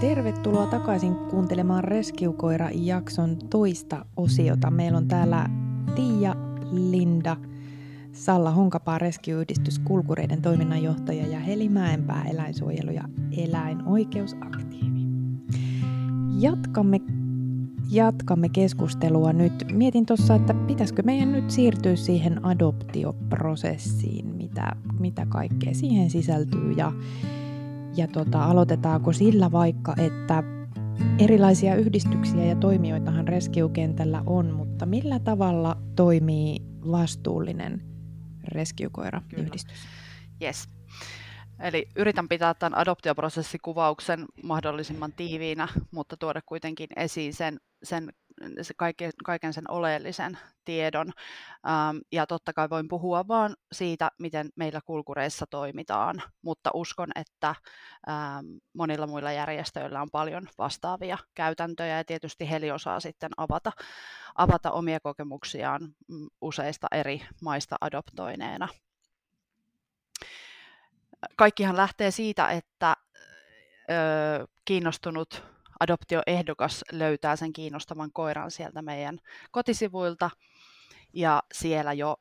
Tervetuloa takaisin kuuntelemaan Rescue-koira-jakson toista osiota. Meillä on täällä Tiia, Linda, Salla Honkapaa Rescue-yhdistys Kulkureiden toiminnanjohtaja ja Heli Mäenpää eläinsuojelu- ja eläinoikeusaktiivi. Jatkamme, jatkamme keskustelua nyt. Mietin tuossa, että pitäisikö meidän nyt siirtyä siihen adoptioprosessiin, mitä, mitä kaikkea siihen sisältyy ja ja tota, aloitetaanko sillä vaikka, että erilaisia yhdistyksiä ja toimijoitahan Rescue-kentällä on, mutta millä tavalla toimii vastuullinen Rescue-koira-yhdistys? Yes. Eli yritän pitää tämän adoptioprosessikuvauksen mahdollisimman tiiviinä, mutta tuoda kuitenkin esiin sen, sen se kaiken, kaiken sen oleellisen tiedon. Ähm, ja totta kai voin puhua vaan siitä, miten meillä kulkureissa toimitaan, mutta uskon, että ähm, monilla muilla järjestöillä on paljon vastaavia käytäntöjä ja tietysti Heli osaa sitten avata, avata omia kokemuksiaan mm, useista eri maista adoptoineena. Kaikkihan lähtee siitä, että kiinnostunut adoptioehdokas löytää sen kiinnostavan koiran sieltä meidän kotisivuilta ja siellä jo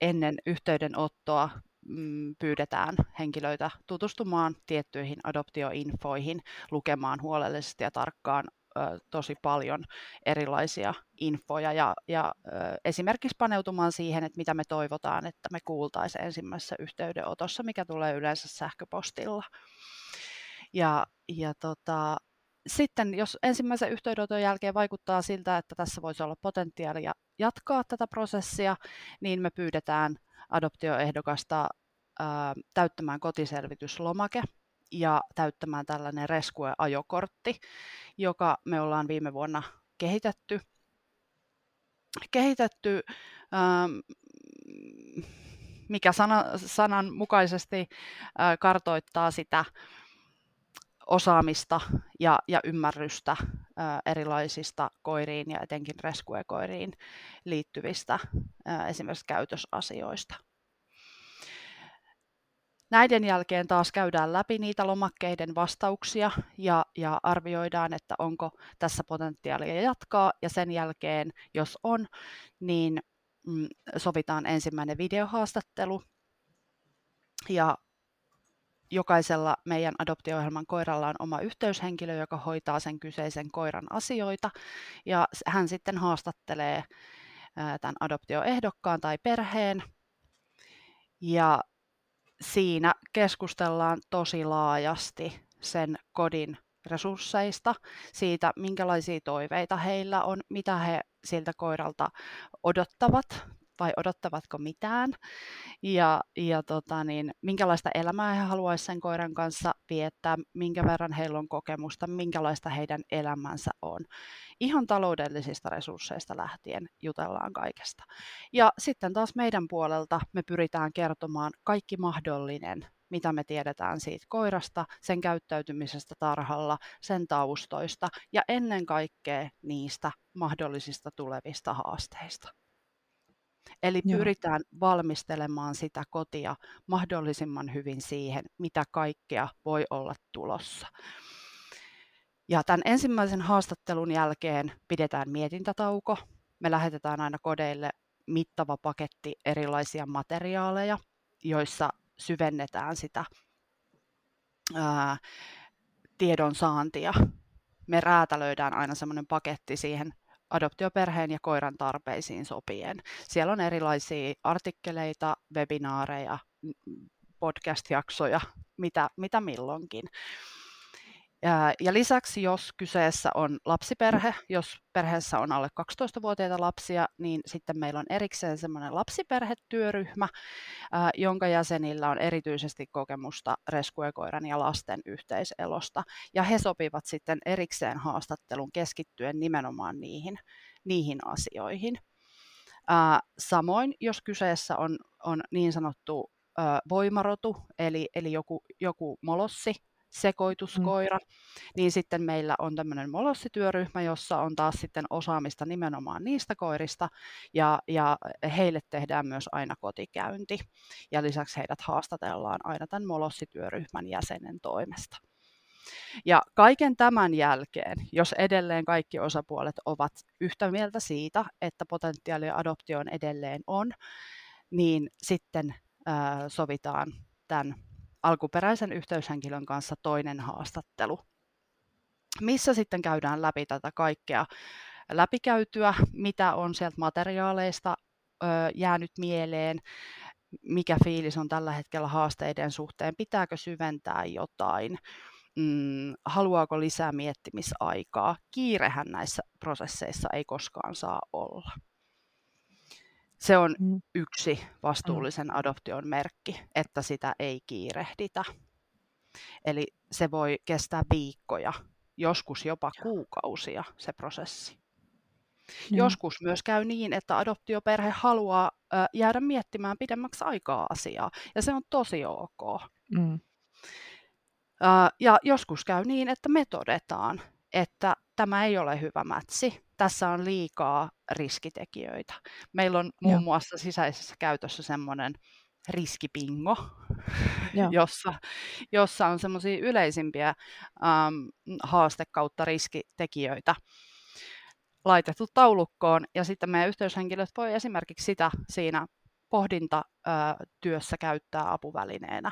ennen yhteydenottoa mm, pyydetään henkilöitä tutustumaan tiettyihin adoptioinfoihin, lukemaan huolellisesti ja tarkkaan tosi paljon erilaisia infoja ja, ja esimerkiksi paneutumaan siihen, että mitä me toivotaan, että me kuultaisiin ensimmäisessä yhteydenotossa, mikä tulee yleensä sähköpostilla. Ja, ja tota, sitten jos ensimmäisen yhteydenoton jälkeen vaikuttaa siltä, että tässä voisi olla potentiaalia jatkaa tätä prosessia, niin me pyydetään adoptioehdokasta ää, täyttämään kotiselvityslomake ja täyttämään tällainen Rescue-ajokortti, joka me ollaan viime vuonna kehitetty. kehitetty ää, mikä sana, sanan mukaisesti kartoittaa sitä osaamista ja, ja ymmärrystä ää, erilaisista koiriin ja etenkin rescue-koiriin liittyvistä ää, esimerkiksi käytösasioista. Näiden jälkeen taas käydään läpi niitä lomakkeiden vastauksia ja, ja arvioidaan, että onko tässä potentiaalia jatkaa. Ja sen jälkeen, jos on, niin mm, sovitaan ensimmäinen videohaastattelu. Ja jokaisella meidän adoptio-ohjelman koiralla on oma yhteyshenkilö, joka hoitaa sen kyseisen koiran asioita. Ja hän sitten haastattelee tämän adoptioehdokkaan tai perheen. Ja siinä keskustellaan tosi laajasti sen kodin resursseista, siitä minkälaisia toiveita heillä on, mitä he siltä koiralta odottavat vai odottavatko mitään ja, ja tota niin, minkälaista elämää he haluaisivat sen koiran kanssa viettää, minkä verran heillä on kokemusta, minkälaista heidän elämänsä on. Ihan taloudellisista resursseista lähtien jutellaan kaikesta. Ja sitten taas meidän puolelta me pyritään kertomaan kaikki mahdollinen mitä me tiedetään siitä koirasta, sen käyttäytymisestä tarhalla, sen taustoista ja ennen kaikkea niistä mahdollisista tulevista haasteista. Eli Joo. pyritään valmistelemaan sitä kotia mahdollisimman hyvin siihen, mitä kaikkea voi olla tulossa. Ja tämän ensimmäisen haastattelun jälkeen pidetään mietintätauko. Me lähetetään aina kodeille mittava paketti erilaisia materiaaleja, joissa syvennetään sitä ää, tiedon saantia. Me räätälöidään aina semmoinen paketti siihen adoptioperheen ja koiran tarpeisiin sopien. Siellä on erilaisia artikkeleita, webinaareja, podcast-jaksoja, mitä, mitä milloinkin. Ja lisäksi, jos kyseessä on lapsiperhe, jos perheessä on alle 12-vuotiaita lapsia, niin sitten meillä on erikseen semmoinen lapsiperhetyöryhmä, jonka jäsenillä on erityisesti kokemusta reskuekoiran ja lasten yhteiselosta. Ja he sopivat sitten erikseen haastattelun keskittyen nimenomaan niihin, niihin asioihin. Samoin, jos kyseessä on, on niin sanottu voimarotu, eli, eli joku, joku molossi, sekoituskoira, mm. niin sitten meillä on tämmöinen molossityöryhmä, jossa on taas sitten osaamista nimenomaan niistä koirista, ja, ja heille tehdään myös aina kotikäynti, ja lisäksi heidät haastatellaan aina tämän molossityöryhmän jäsenen toimesta. Ja kaiken tämän jälkeen, jos edelleen kaikki osapuolet ovat yhtä mieltä siitä, että potentiaali adoptioon edelleen on, niin sitten ää, sovitaan tämän alkuperäisen yhteyshenkilön kanssa toinen haastattelu, missä sitten käydään läpi tätä kaikkea läpikäytyä, mitä on sieltä materiaaleista ö, jäänyt mieleen, mikä fiilis on tällä hetkellä haasteiden suhteen, pitääkö syventää jotain, mm, haluaako lisää miettimisaikaa. Kiirehän näissä prosesseissa ei koskaan saa olla. Se on mm. yksi vastuullisen mm. adoption merkki, että sitä ei kiirehditä. Eli se voi kestää viikkoja, joskus jopa kuukausia se prosessi. Mm. Joskus myös käy niin, että adoptioperhe haluaa jäädä miettimään pidemmäksi aikaa asiaa, ja se on tosi ok. Mm. Ja joskus käy niin, että me todetaan, että tämä ei ole hyvä mätsi, tässä on liikaa riskitekijöitä. Meillä on muun Joo. muassa sisäisessä käytössä semmoinen riskipingo, jossa, jossa on semmoisia yleisimpiä äm, haaste kautta riskitekijöitä laitettu taulukkoon, ja sitten meidän yhteyshenkilöt voi esimerkiksi sitä siinä pohdintatyössä käyttää apuvälineenä,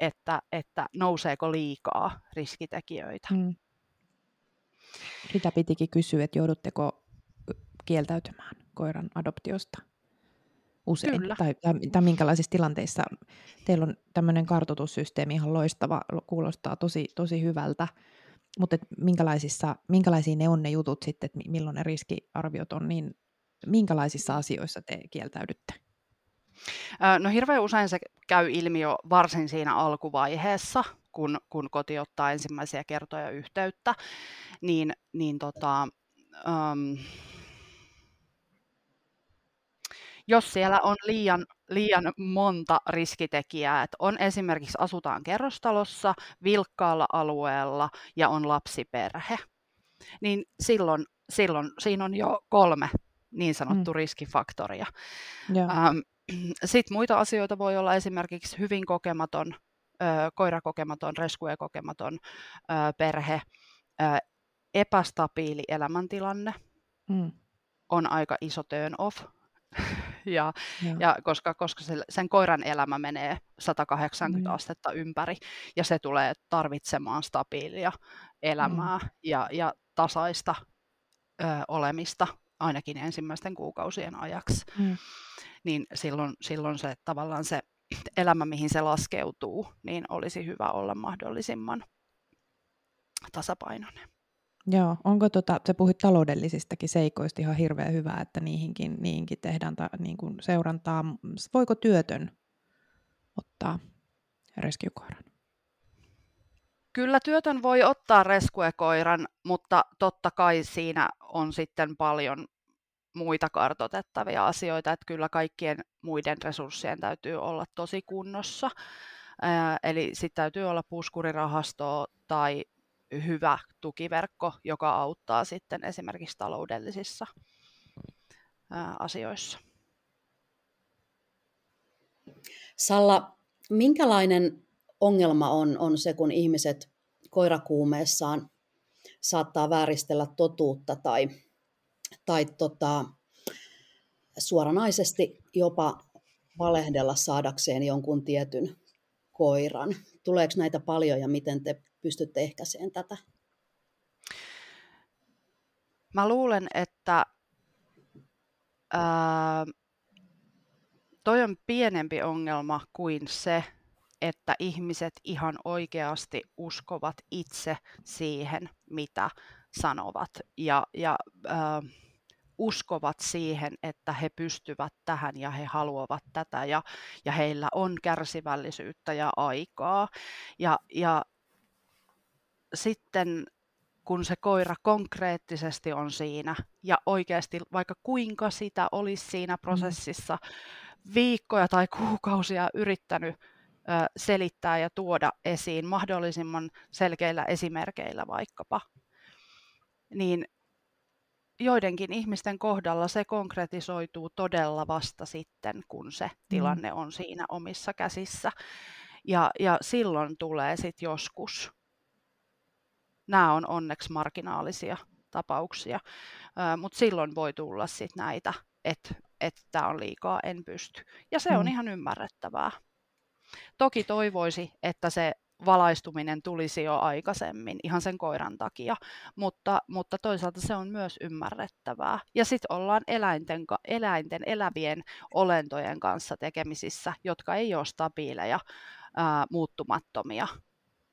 että, että nouseeko liikaa riskitekijöitä. Mm. Sitä pitikin kysyä, että joudutteko kieltäytymään koiran adoptiosta usein? Kyllä. Tai, tai, tai minkälaisissa tilanteissa teillä on tämmöinen kartoitussysteemi ihan loistava, kuulostaa tosi, tosi hyvältä, mutta minkälaisissa, minkälaisia ne on ne jutut sitten, että milloin ne riskiarviot on, niin minkälaisissa asioissa te kieltäydytte? No hirveän usein se käy ilmi jo varsin siinä alkuvaiheessa, kun, kun koti ottaa ensimmäisiä kertoja yhteyttä, niin, niin tota, um, jos siellä on liian, liian monta riskitekijää, että on esimerkiksi asutaan kerrostalossa, vilkkaalla alueella ja on lapsiperhe, niin silloin, silloin siinä on jo kolme niin sanottu mm. riskifaktoria. Ähm, Sitten muita asioita voi olla esimerkiksi hyvin kokematon, koirakokematon, rescue-kokematon perhe, epästabiili elämäntilanne mm. on aika iso turn off ja, ja koska, koska se, sen koiran elämä menee 180 mm. astetta ympäri ja se tulee tarvitsemaan stabiilia elämää mm. ja, ja tasaista ö, olemista ainakin ensimmäisten kuukausien ajaksi, mm. niin silloin, silloin se tavallaan se elämä, mihin se laskeutuu, niin olisi hyvä olla mahdollisimman tasapainoinen. Joo, onko tota, sä puhuit taloudellisistakin seikoista ihan hirveän hyvää, että niihinkin, niihinkin tehdään ta, niin kuin seurantaa. Voiko työtön ottaa rescue-koiran? Kyllä työtön voi ottaa rescue-koiran, mutta totta kai siinä on sitten paljon muita kartotettavia asioita, että kyllä kaikkien muiden resurssien täytyy olla tosi kunnossa. Eli sitten täytyy olla puskurirahasto tai hyvä tukiverkko, joka auttaa sitten esimerkiksi taloudellisissa asioissa. Salla, minkälainen ongelma on, on se, kun ihmiset koirakuumeessaan saattaa vääristellä totuutta tai, tai tota, suoranaisesti jopa valehdella saadakseen jonkun tietyn koiran. Tuleeko näitä paljon ja miten te pystytte ehkäiseen tätä? Mä luulen, että ää, toi on pienempi ongelma kuin se, että ihmiset ihan oikeasti uskovat itse siihen, mitä sanovat. Ja, ja ää, uskovat siihen, että he pystyvät tähän ja he haluavat tätä ja, ja heillä on kärsivällisyyttä ja aikaa. Ja, ja sitten kun se koira konkreettisesti on siinä ja oikeasti vaikka kuinka sitä olisi siinä mm. prosessissa viikkoja tai kuukausia yrittänyt ö, selittää ja tuoda esiin mahdollisimman selkeillä esimerkeillä vaikkapa, niin joidenkin ihmisten kohdalla se konkretisoituu todella vasta sitten, kun se mm. tilanne on siinä omissa käsissä. Ja, ja silloin tulee sitten joskus Nämä on onneksi marginaalisia tapauksia, mutta silloin voi tulla sit näitä, että että tämä on liikaa, en pysty. Ja se mm. on ihan ymmärrettävää. Toki toivoisi, että se valaistuminen tulisi jo aikaisemmin ihan sen koiran takia, mutta, mutta toisaalta se on myös ymmärrettävää. Ja sitten ollaan eläinten, eläinten, elävien olentojen kanssa tekemisissä, jotka ei ole stabiileja, ää, muuttumattomia,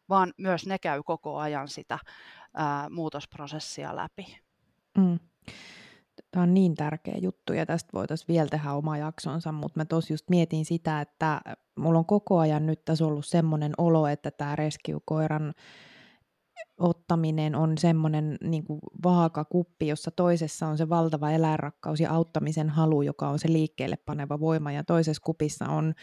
vaan myös ne käy koko ajan sitä ää, muutosprosessia läpi. Mm. Tämä on niin tärkeä juttu ja tästä voitaisiin vielä tehdä oma jaksonsa, mutta mä tosiaan just mietin sitä, että mulla on koko ajan nyt tässä ollut semmoinen olo, että tämä rescue-koiran ottaminen on semmoinen niin vaakakuppi, jossa toisessa on se valtava eläinrakkaus ja auttamisen halu, joka on se liikkeelle paneva voima, ja toisessa kupissa on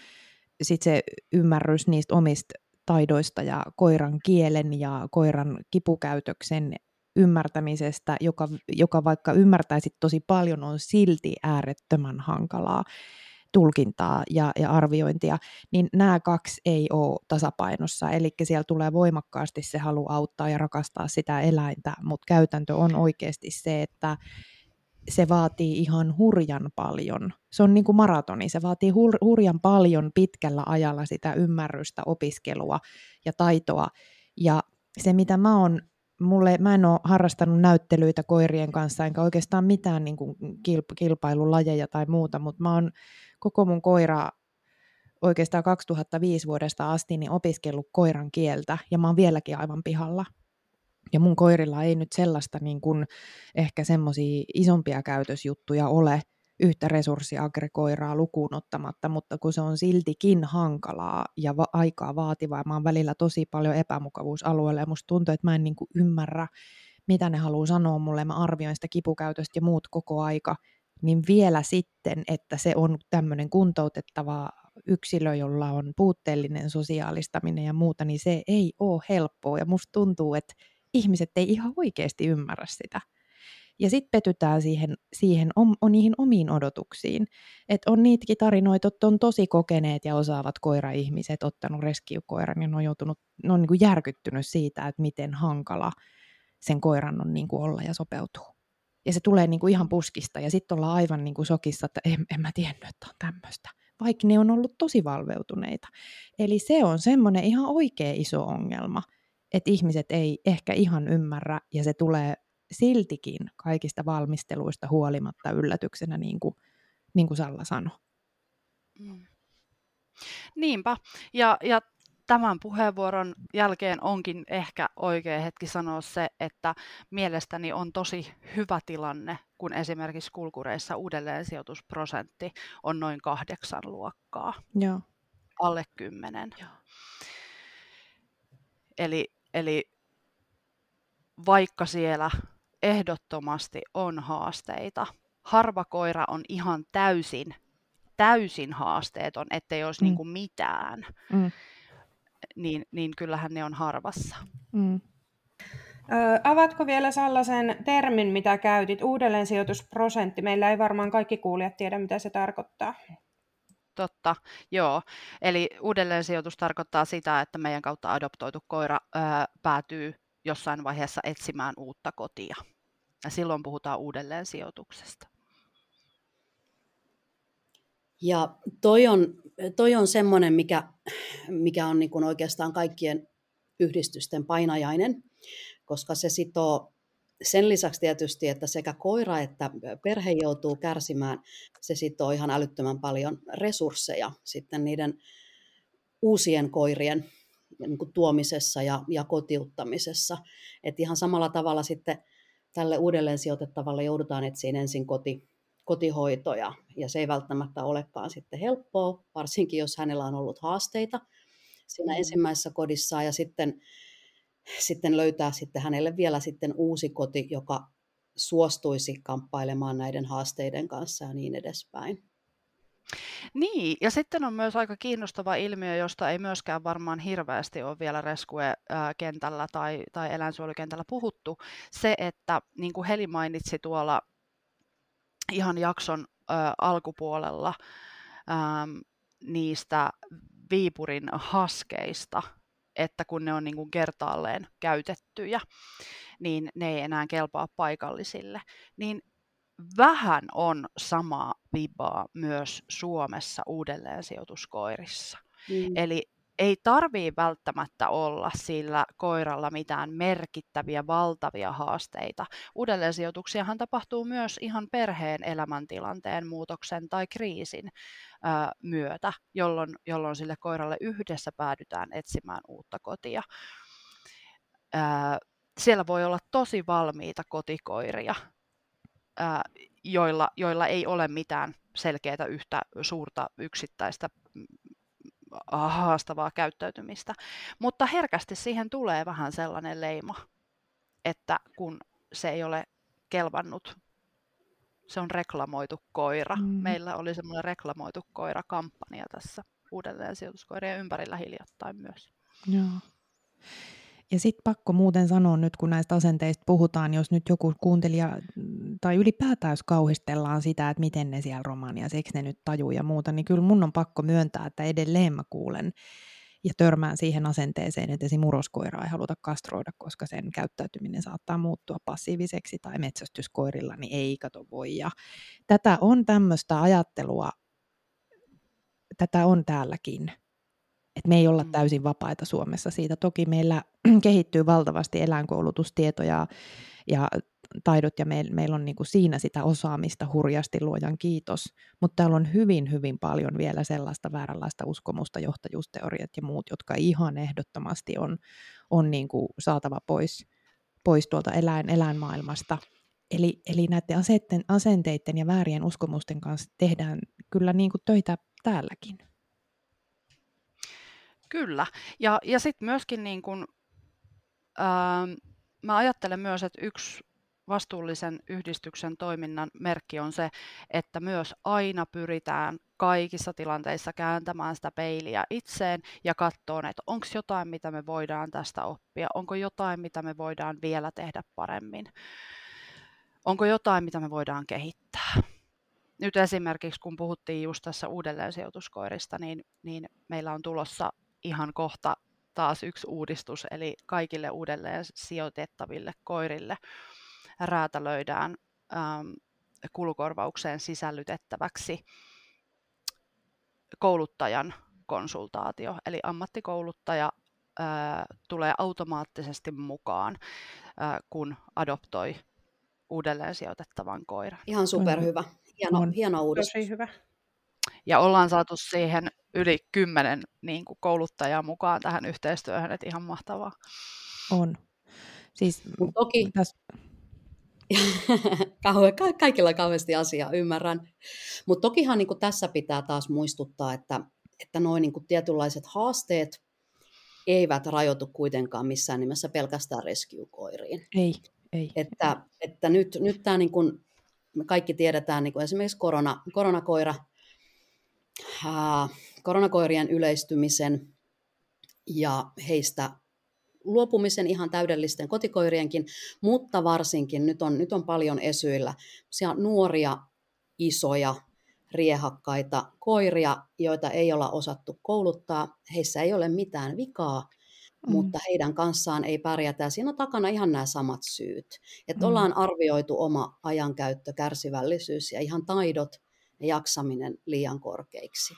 sit se ymmärrys niistä omista taidoista ja koiran kielen ja koiran kipukäytöksen ymmärtämisestä, joka, joka vaikka ymmärtäisit tosi paljon, on silti äärettömän hankalaa tulkintaa ja, ja arviointia, niin nämä kaksi ei ole tasapainossa. Eli siellä tulee voimakkaasti se halu auttaa ja rakastaa sitä eläintä, mutta käytäntö on oikeasti se, että se vaatii ihan hurjan paljon. Se on niin kuin maratoni, se vaatii hur, hurjan paljon pitkällä ajalla sitä ymmärrystä, opiskelua ja taitoa. Ja se, mitä mä oon mulle, mä en ole harrastanut näyttelyitä koirien kanssa, enkä oikeastaan mitään niin kuin kilp- kilpailulajeja tai muuta, mutta mä oon koko mun koira oikeastaan 2005 vuodesta asti niin opiskellut koiran kieltä, ja mä oon vieläkin aivan pihalla. Ja mun koirilla ei nyt sellaista niin kuin, ehkä semmoisia isompia käytösjuttuja ole, yhtä resurssiagregoiraa lukuun ottamatta, mutta kun se on siltikin hankalaa ja va- aikaa vaativaa, mä oon välillä tosi paljon epämukavuusalueella ja musta tuntuu, että mä en niin kuin ymmärrä, mitä ne haluaa sanoa mulle, mä arvioin sitä kipukäytöstä ja muut koko aika, niin vielä sitten, että se on tämmöinen kuntoutettava yksilö, jolla on puutteellinen sosiaalistaminen ja muuta, niin se ei ole helppoa. Ja musta tuntuu, että ihmiset ei ihan oikeasti ymmärrä sitä. Ja sitten petytään siihen, siihen on, on niihin omiin odotuksiin. Että on niitäkin tarinoita, että on tosi kokeneet ja osaavat koira-ihmiset ottanut reskiukoiran ja ne on, joutunut, ne on niin kuin järkyttynyt siitä, että miten hankala sen koiran on niin kuin olla ja sopeutua. Ja se tulee niin kuin ihan puskista ja sitten ollaan aivan niin kuin sokissa, että en, en mä tiennyt, että on tämmöistä. Vaikka ne on ollut tosi valveutuneita. Eli se on semmoinen ihan oikea iso ongelma, että ihmiset ei ehkä ihan ymmärrä ja se tulee siltikin kaikista valmisteluista huolimatta yllätyksenä, niin kuin, niin kuin Salla sanoi. Mm. Niinpä. Ja, ja tämän puheenvuoron jälkeen onkin ehkä oikea hetki sanoa se, että mielestäni on tosi hyvä tilanne, kun esimerkiksi kulkureissa uudelleen sijoitusprosentti on noin kahdeksan luokkaa. Joo. Alle kymmenen. Joo. Eli, eli vaikka siellä ehdottomasti on haasteita. Harva koira on ihan täysin, täysin haasteeton, ettei olisi mm. niin kuin mitään. Mm. Niin, niin kyllähän ne on harvassa. Mm. Ö, avatko vielä sellaisen termin, mitä käytit, uudelleensijoitusprosentti? Meillä ei varmaan kaikki kuulijat tiedä, mitä se tarkoittaa. Totta, joo. Eli uudelleensijoitus tarkoittaa sitä, että meidän kautta adoptoitu koira ö, päätyy jossain vaiheessa etsimään uutta kotia. Ja silloin puhutaan uudelleen sijoituksesta. Ja toi on, toi on semmoinen, mikä, mikä on niin oikeastaan kaikkien yhdistysten painajainen, koska se sitoo sen lisäksi tietysti, että sekä koira että perhe joutuu kärsimään, se sitoo ihan älyttömän paljon resursseja sitten niiden uusien koirien niin kuin tuomisessa ja, ja kotiuttamisessa. Et ihan samalla tavalla sitten tälle uudelleen sijoitettavalle joudutaan etsiin ensin koti, kotihoitoja, ja se ei välttämättä olekaan sitten helppoa, varsinkin jos hänellä on ollut haasteita siinä mm. ensimmäisessä kodissa, ja sitten, sitten löytää sitten hänelle vielä sitten uusi koti, joka suostuisi kamppailemaan näiden haasteiden kanssa ja niin edespäin. Niin, ja sitten on myös aika kiinnostava ilmiö, josta ei myöskään varmaan hirveästi ole vielä Rescue-kentällä tai, tai eläinsuojelukentällä puhuttu. Se, että niin kuin Heli mainitsi tuolla ihan jakson ö, alkupuolella ö, niistä Viipurin haskeista, että kun ne on niin kuin kertaalleen käytettyjä, niin ne ei enää kelpaa paikallisille. Niin vähän on samaa vibaa myös Suomessa uudelleen sijoituskoirissa. Mm. Eli ei tarvii välttämättä olla sillä koiralla mitään merkittäviä, valtavia haasteita. Uudelleensijoituksiahan tapahtuu myös ihan perheen elämäntilanteen muutoksen tai kriisin ö, myötä, jolloin, jolloin sille koiralle yhdessä päädytään etsimään uutta kotia. Ö, siellä voi olla tosi valmiita kotikoiria, joilla, joilla ei ole mitään selkeää yhtä suurta yksittäistä haastavaa käyttäytymistä. Mutta herkästi siihen tulee vähän sellainen leima, että kun se ei ole kelvannut, se on reklamoitu koira. Mm. Meillä oli semmoinen reklamoitu koira-kampanja tässä uudelleen sijoituskoirien ympärillä hiljattain myös. Joo. Ja sitten pakko muuten sanoa nyt, kun näistä asenteista puhutaan, jos nyt joku kuuntelija, mm, tai ylipäätään jos kauhistellaan sitä, että miten ne siellä Romaniassa, eikö ne nyt taju ja muuta, niin kyllä mun on pakko myöntää, että edelleen mä kuulen ja törmään siihen asenteeseen, että esimerkiksi muroskoiraa ei haluta kastroida, koska sen käyttäytyminen saattaa muuttua passiiviseksi tai metsästyskoirilla, niin ei kato voi. Ja tätä on tämmöistä ajattelua, tätä on täälläkin että me ei olla mm. täysin vapaita Suomessa siitä. Toki meillä kehittyy valtavasti eläinkoulutustietoja ja taidot ja meillä meil on niinku siinä sitä osaamista hurjasti luojan kiitos, mutta täällä on hyvin, hyvin paljon vielä sellaista vääränlaista uskomusta, johtajuusteoriat ja muut, jotka ihan ehdottomasti on, on niinku saatava pois, pois tuolta eläin, eläinmaailmasta. Eli, eli näiden aseiden, asenteiden ja väärien uskomusten kanssa tehdään kyllä niinku töitä täälläkin. Kyllä. Ja, ja sitten myöskin niin kun, ää, mä ajattelen myös, että yksi vastuullisen yhdistyksen toiminnan merkki on se, että myös aina pyritään kaikissa tilanteissa kääntämään sitä peiliä itseen ja katsoa, että onko jotain, mitä me voidaan tästä oppia, onko jotain, mitä me voidaan vielä tehdä paremmin, onko jotain, mitä me voidaan kehittää. Nyt esimerkiksi, kun puhuttiin just tässä uudelleensijoituskoirista, niin, niin meillä on tulossa ihan kohta taas yksi uudistus, eli kaikille uudelleen sijoitettaville koirille räätälöidään ähm, kulukorvaukseen sisällytettäväksi kouluttajan konsultaatio, eli ammattikouluttaja tulee automaattisesti mukaan, kun adoptoi uudelleen sijoitettavan koiran. Ihan superhyvä. Hieno, on. hieno uudistus. Tosi hyvä. Ja ollaan saatu siihen yli kymmenen niin kuin kouluttajaa mukaan tähän yhteistyöhön, että ihan mahtavaa. On. Siis, toki, täs... Ka- kaikilla kauheasti asiaa, ymmärrän. Mutta tokihan niin tässä pitää taas muistuttaa, että, että noin niin tietynlaiset haasteet eivät rajoitu kuitenkaan missään nimessä pelkästään rescue-koiriin. Ei, ei. Että, että nyt, nyt tämä niin kuin, me kaikki tiedetään, niin kuin esimerkiksi korona, koronakoira – koronakoirien yleistymisen ja heistä luopumisen ihan täydellisten kotikoirienkin, mutta varsinkin nyt on, nyt on paljon esyillä nuoria, isoja, riehakkaita koiria, joita ei olla osattu kouluttaa. Heissä ei ole mitään vikaa, mm. mutta heidän kanssaan ei pärjätä. Siinä on takana ihan nämä samat syyt. Että mm. ollaan arvioitu oma ajankäyttö, kärsivällisyys ja ihan taidot ja jaksaminen liian korkeiksi.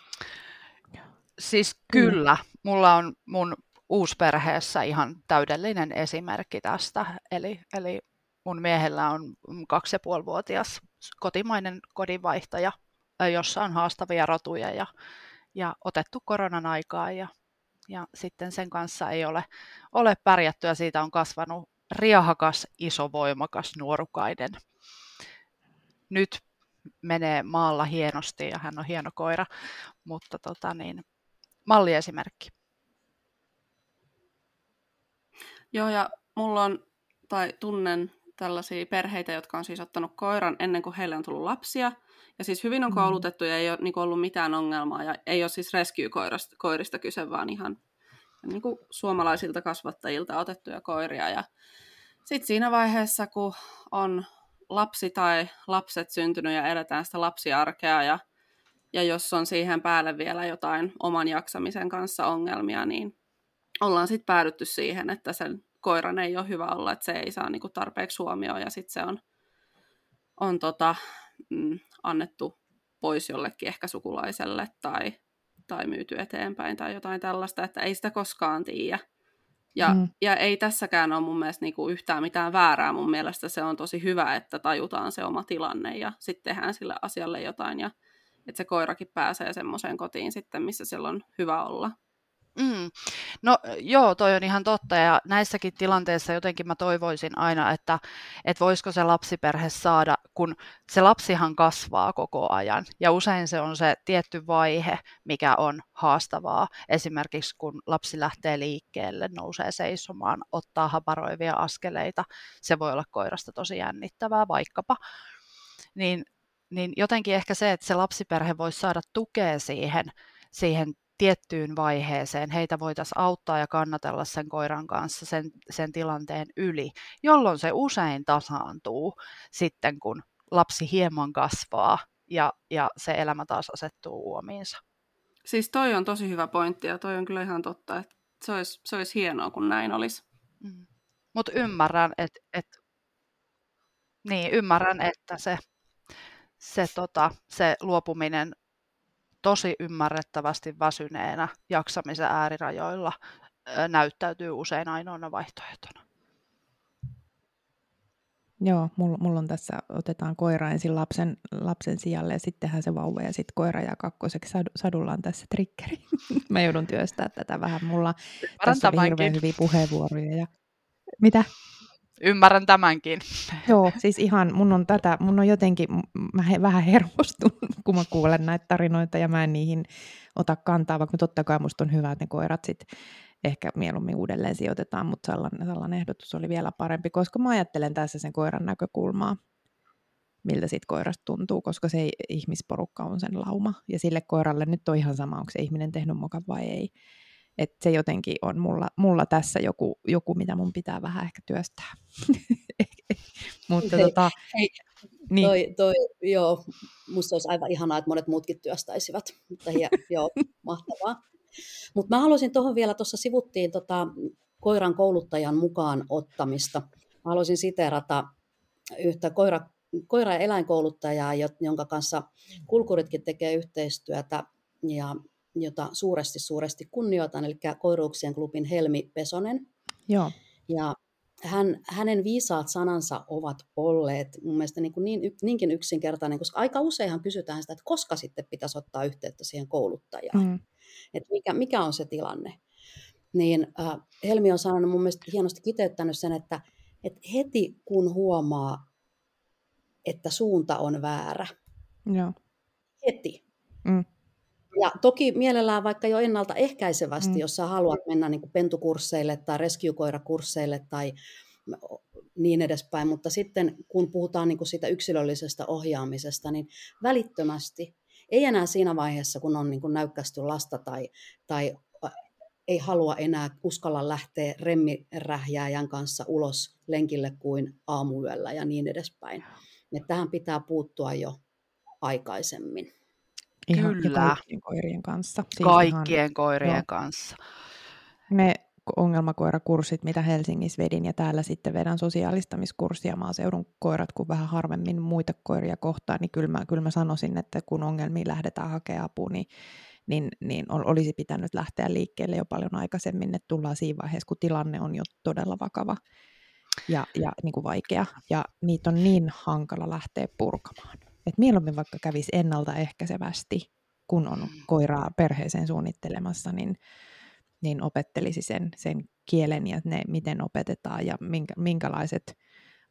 Siis kyllä, mulla on mun uusperheessä ihan täydellinen esimerkki tästä. Eli, eli mun miehellä on kaksi ja puolivuotias kotimainen kodinvaihtaja, jossa on haastavia rotuja ja, ja otettu koronan aikaa ja, ja sitten sen kanssa ei ole, ole pärjätty ja siitä on kasvanut riahakas, iso, voimakas, nuorukainen. Nyt menee maalla hienosti ja hän on hieno koira, mutta tota niin, malliesimerkki. Joo, ja mulla on, tai tunnen tällaisia perheitä, jotka on siis ottanut koiran ennen kuin heille on tullut lapsia. Ja siis hyvin on mm. koulutettu ja ei ole niin ollut mitään ongelmaa. Ja ei ole siis rescue-koirista kyse, vaan ihan niin kuin suomalaisilta kasvattajilta otettuja koiria. Ja sitten siinä vaiheessa, kun on lapsi tai lapset syntynyt ja eletään sitä lapsiarkea ja, ja jos on siihen päälle vielä jotain oman jaksamisen kanssa ongelmia, niin ollaan sitten päädytty siihen, että sen koiran ei ole hyvä olla, että se ei saa niinku tarpeeksi huomioon ja sitten se on, on tota, mm, annettu pois jollekin ehkä sukulaiselle tai, tai myyty eteenpäin tai jotain tällaista, että ei sitä koskaan tiedä. Ja, mm. ja ei tässäkään ole mun mielestä niinku yhtään mitään väärää. Mun mielestä se on tosi hyvä, että tajutaan se oma tilanne ja sitten tehdään sille asialle jotain ja että se koirakin pääsee semmoiseen kotiin sitten, missä sillä on hyvä olla. Mm. No joo, toi on ihan totta ja näissäkin tilanteissa jotenkin mä toivoisin aina, että, että voisiko se lapsiperhe saada, kun se lapsihan kasvaa koko ajan ja usein se on se tietty vaihe, mikä on haastavaa. Esimerkiksi kun lapsi lähtee liikkeelle, nousee seisomaan, ottaa haparoivia askeleita, se voi olla koirasta tosi jännittävää vaikkapa. Niin, niin jotenkin ehkä se, että se lapsiperhe voisi saada tukea siihen, siihen tiettyyn vaiheeseen heitä voitaisiin auttaa ja kannatella sen koiran kanssa sen, sen tilanteen yli, jolloin se usein tasaantuu sitten, kun lapsi hieman kasvaa ja, ja se elämä taas asettuu uomiinsa. Siis toi on tosi hyvä pointti ja toi on kyllä ihan totta, että se olisi, se olisi hienoa, kun näin olisi. Mm. Mutta ymmärrän, että et, niin, ymmärrän, että se, se, tota, se luopuminen tosi ymmärrettävästi väsyneenä jaksamisen äärirajoilla näyttäytyy usein ainoana vaihtoehtona. Joo, mulla, mulla on tässä, otetaan koira ensin lapsen, lapsen sijalle ja sittenhän se vauva ja sitten koira ja kakkoseksi sadu, sadulla on tässä triggeri. Mä joudun työstää tätä vähän. Mulla tässä oli hirveän hyviä puheenvuoroja. Ja... Mitä? Ymmärrän tämänkin. Joo, siis ihan mun on tätä, mun on jotenkin, mä he, vähän hermostun, kun mä kuulen näitä tarinoita ja mä en niihin ota kantaa, vaikka totta kai musta on hyvä, että ne koirat sit ehkä mieluummin uudelleen sijoitetaan, mutta sellainen, sellainen ehdotus oli vielä parempi, koska mä ajattelen tässä sen koiran näkökulmaa, miltä siitä koirasta tuntuu, koska se ihmisporukka on sen lauma, ja sille koiralle nyt on ihan sama, onko se ihminen tehnyt mokan vai ei. Että se jotenkin on mulla, mulla tässä joku, joku, mitä mun pitää vähän ehkä työstää. Mutta hei, tota, hei, niin. toi, toi, joo, musta olisi aivan ihanaa, että monet muutkin työstäisivät. Mutta hie, joo, mahtavaa. Mutta mä haluaisin tuohon vielä, tuossa sivuttiin tota, koiran kouluttajan mukaan ottamista. Mä haluaisin siteerata yhtä koira, koira- ja eläinkouluttajaa, jonka kanssa kulkuritkin tekee yhteistyötä. Ja jota suuresti suuresti kunnioitan, eli Koiruuksien klubin Helmi Pesonen. Joo. Ja hän, hänen viisaat sanansa ovat olleet mun mielestä niin, kuin niin, niinkin yksinkertainen, koska aika useinhan kysytään sitä, että koska sitten pitäisi ottaa yhteyttä siihen kouluttajaan. Mm. Että mikä, mikä on se tilanne. Niin äh, Helmi on sanonut mun mielestä hienosti kiteyttänyt sen, että, että heti kun huomaa, että suunta on väärä, Joo. heti, mm. Ja toki mielellään vaikka jo ennaltaehkäisevästi, mm. jos sä haluat mennä niin pentukursseille tai rescue-koirakursseille tai niin edespäin, mutta sitten kun puhutaan niin kuin siitä yksilöllisestä ohjaamisesta, niin välittömästi, ei enää siinä vaiheessa, kun on niin kuin näykkästy lasta tai, tai ei halua enää uskalla lähteä remmirähjääjän kanssa ulos lenkille kuin aamuyöllä ja niin edespäin. Ja tähän pitää puuttua jo aikaisemmin. Ihan, Kyllä. Ja kaikkien koirien kanssa. Siis kaikkien ihan, koirien joo. kanssa. Ne ongelmakoirakurssit, mitä Helsingissä vedin, ja täällä sitten vedän sosiaalistamiskurssia maaseudun koirat, kun vähän harvemmin muita koiria kohtaan, niin kyllä mä, kyllä mä sanoisin, että kun ongelmiin lähdetään hakemaan apua, niin, niin, niin olisi pitänyt lähteä liikkeelle jo paljon aikaisemmin, että tullaan siinä vaiheessa, kun tilanne on jo todella vakava ja, ja niin kuin vaikea, ja niitä on niin hankala lähteä purkamaan. Et mieluummin vaikka kävisi ennaltaehkäisevästi, kun on mm. koiraa perheeseen suunnittelemassa, niin, niin opettelisi sen, sen kielen ja ne, miten opetetaan ja minkä, minkälaiset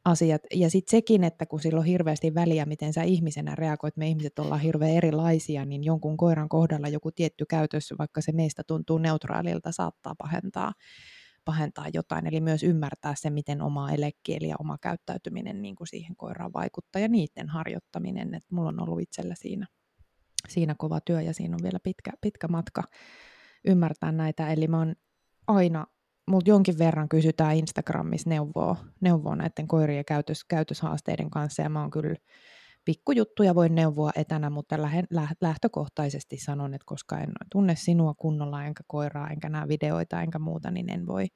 asiat. Ja sitten sekin, että kun sillä on hirveästi väliä, miten sä ihmisenä reagoit, me ihmiset ollaan hirveän erilaisia, niin jonkun koiran kohdalla joku tietty käytös, vaikka se meistä tuntuu neutraalilta, saattaa pahentaa pahentaa jotain, eli myös ymmärtää se, miten oma elekieli ja oma käyttäytyminen niin kuin siihen koiraan vaikuttaa ja niiden harjoittaminen, että mulla on ollut itsellä siinä, siinä kova työ ja siinä on vielä pitkä, pitkä matka ymmärtää näitä, eli mä oon aina, multa jonkin verran kysytään Instagramissa neuvoa, neuvoa näiden koirien käytös, käytöshaasteiden kanssa ja mä oon kyllä pikkujuttuja voi neuvoa etänä, mutta lähtökohtaisesti sanon, että koska en tunne sinua kunnolla, enkä koiraa, enkä näe videoita, enkä muuta, niin en voi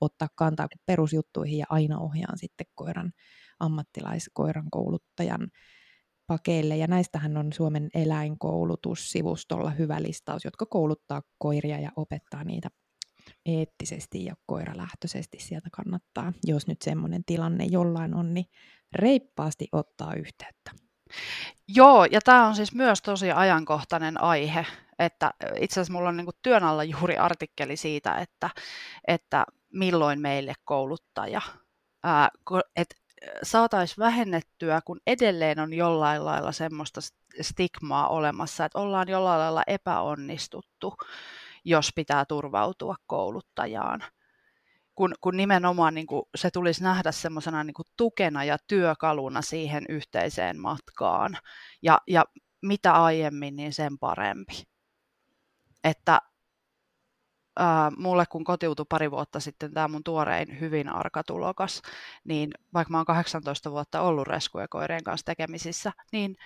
ottaa kantaa perusjuttuihin ja aina ohjaan sitten koiran ammattilaiskoiran kouluttajan pakeille. Ja näistähän on Suomen eläinkoulutussivustolla hyvä listaus, jotka kouluttaa koiria ja opettaa niitä eettisesti ja koiralähtöisesti sieltä kannattaa, jos nyt semmoinen tilanne jollain on, niin reippaasti ottaa yhteyttä. Joo, ja tämä on siis myös tosi ajankohtainen aihe, että itse asiassa mulla on niin työn alla juuri artikkeli siitä, että, että milloin meille kouluttaja, että saataisiin vähennettyä, kun edelleen on jollain lailla semmoista stigmaa olemassa, että ollaan jollain lailla epäonnistuttu, jos pitää turvautua kouluttajaan. Kun, kun nimenomaan niin kuin, se tulisi nähdä semmoisena niin tukena ja työkaluna siihen yhteiseen matkaan. Ja, ja mitä aiemmin, niin sen parempi. Että ää, mulle kun kotiutui pari vuotta sitten tämä mun tuorein hyvin arka tulokas, niin vaikka mä oon 18 vuotta ollut reskuekoirien kanssa tekemisissä, niin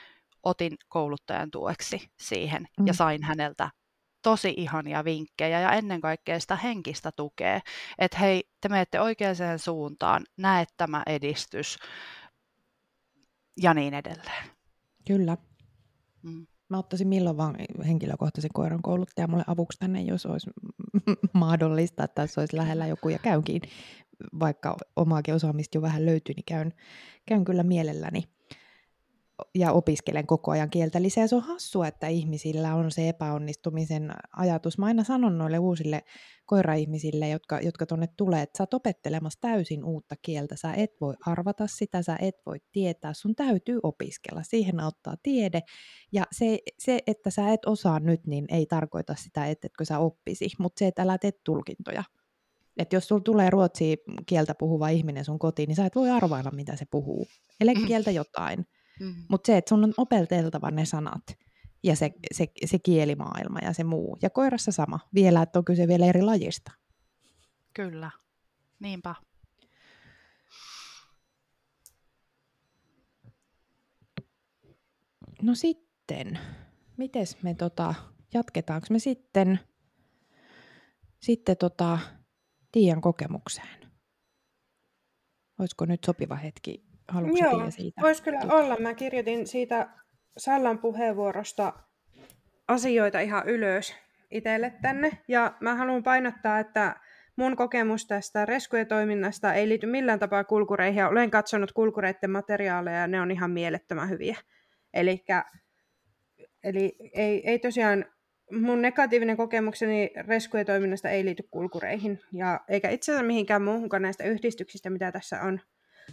otin kouluttajan tueksi siihen mm. ja sain häneltä tosi ihania vinkkejä ja ennen kaikkea sitä henkistä tukea, että hei, te menette oikeaan suuntaan, näet tämä edistys ja niin edelleen. Kyllä. Mm. Mä ottaisin milloin vaan henkilökohtaisen koiran kouluttaja mulle avuksi tänne, jos olisi mahdollista, että tässä olisi lähellä joku ja käynkin, vaikka omaakin osaamista jo vähän löytyy, niin käyn, käyn kyllä mielelläni ja opiskelen koko ajan kieltä lisää. Se on hassua, että ihmisillä on se epäonnistumisen ajatus. Mä aina sanon noille uusille koiraihmisille, jotka, jotka tuonne tulee, että sä oot opettelemassa täysin uutta kieltä. Sä et voi arvata sitä, sä et voi tietää, sun täytyy opiskella. Siihen auttaa tiede. Ja se, se että sä et osaa nyt, niin ei tarkoita sitä, ettetkö sä oppisi, mutta se, että älä tee tulkintoja. Että jos sulla tulee ruotsi kieltä puhuva ihminen sun kotiin, niin sä et voi arvailla, mitä se puhuu. Ele mm. kieltä jotain. Mm. Mutta se, että sun on opelteltava ne sanat ja se, se, se kielimaailma ja se muu. Ja koirassa sama. Vielä, että on kyse vielä eri lajista. Kyllä. Niinpä. No sitten, mites me tota, jatketaanko me sitten, sitten tota, Tiian kokemukseen? Olisiko nyt sopiva hetki Haluatko Joo, siitä? voisi kyllä olla. Mä kirjoitin siitä Sallan puheenvuorosta asioita ihan ylös itselle tänne. Ja mä haluan painottaa, että mun kokemus tästä rescue-toiminnasta ei liity millään tapaa kulkureihin. Olen katsonut kulkureiden materiaaleja ja ne on ihan mielettömän hyviä. Elikkä, eli ei, ei tosiaan, mun negatiivinen kokemukseni rescue-toiminnasta ei liity kulkureihin. Ja eikä itse asiassa mihinkään muuhunkaan näistä yhdistyksistä, mitä tässä on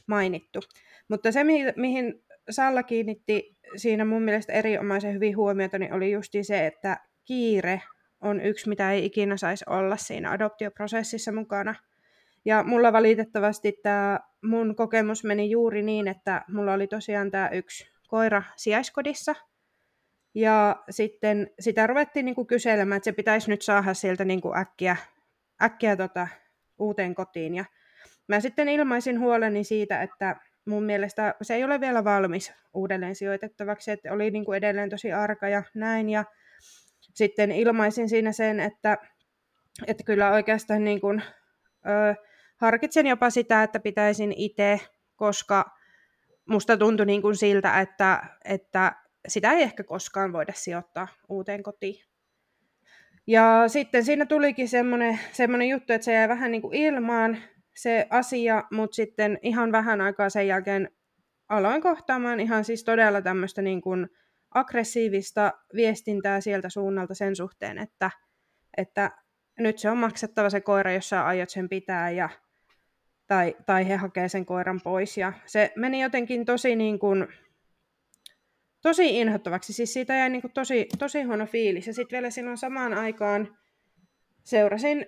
mainittu. Mutta se, mihin Salla kiinnitti siinä mun mielestä erinomaisen hyvin huomiota, niin oli justi se, että kiire on yksi, mitä ei ikinä saisi olla siinä adoptioprosessissa mukana. Ja mulla valitettavasti tämä mun kokemus meni juuri niin, että mulla oli tosiaan tämä yksi koira sijaiskodissa. Ja sitten sitä ruvettiin niinku kyselemään, että se pitäisi nyt saada sieltä niinku äkkiä, äkkiä tota, uuteen kotiin. Ja Mä sitten ilmaisin huoleni siitä, että mun mielestä se ei ole vielä valmis uudelleen sijoitettavaksi, että oli niin kuin edelleen tosi arka ja näin. Ja sitten ilmaisin siinä sen, että, että kyllä oikeastaan niin kuin, ö, harkitsen jopa sitä, että pitäisin itse, koska musta tuntui niin kuin siltä, että, että sitä ei ehkä koskaan voida sijoittaa uuteen kotiin. Ja sitten siinä tulikin semmoinen, semmoinen juttu, että se jäi vähän niin kuin ilmaan, se asia, mutta sitten ihan vähän aikaa sen jälkeen aloin kohtaamaan ihan siis todella tämmöistä niin kuin aggressiivista viestintää sieltä suunnalta sen suhteen, että, että nyt se on maksettava se koira, jos sä aiot sen pitää ja, tai, tai he hakee sen koiran pois. Ja se meni jotenkin tosi, niin kuin, tosi inhottavaksi, siis siitä jäi niin kuin tosi, tosi huono fiilis. Ja sitten vielä silloin samaan aikaan seurasin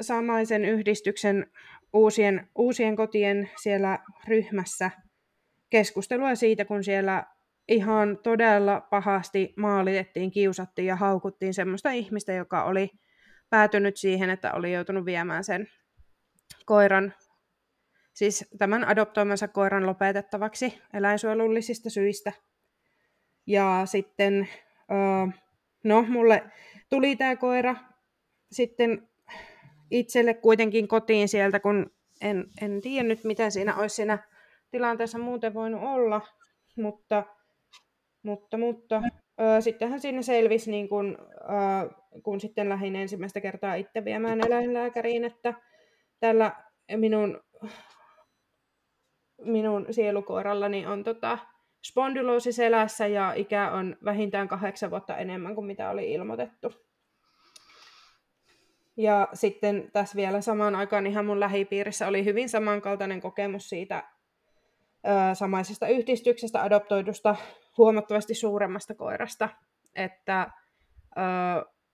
samaisen yhdistyksen uusien, uusien kotien siellä ryhmässä keskustelua siitä, kun siellä ihan todella pahasti maalitettiin, kiusattiin ja haukuttiin semmoista ihmistä, joka oli päätynyt siihen, että oli joutunut viemään sen koiran siis tämän adoptoimansa koiran lopetettavaksi eläinsuojelullisista syistä. Ja sitten, no mulle tuli tämä koira sitten itselle kuitenkin kotiin sieltä, kun en, en tiedä nyt, mitä siinä olisi siinä tilanteessa muuten voinut olla, mutta, mutta, mutta ö, sittenhän siinä selvisi, niin kun, ö, kun sitten lähdin ensimmäistä kertaa itse viemään eläinlääkäriin, että tällä minun, minun sielukoirallani on tota, spondyloosi selässä ja ikä on vähintään kahdeksan vuotta enemmän kuin mitä oli ilmoitettu. Ja sitten tässä vielä samaan aikaan ihan mun lähipiirissä oli hyvin samankaltainen kokemus siitä ö, samaisesta yhdistyksestä adoptoidusta huomattavasti suuremmasta koirasta, että ö,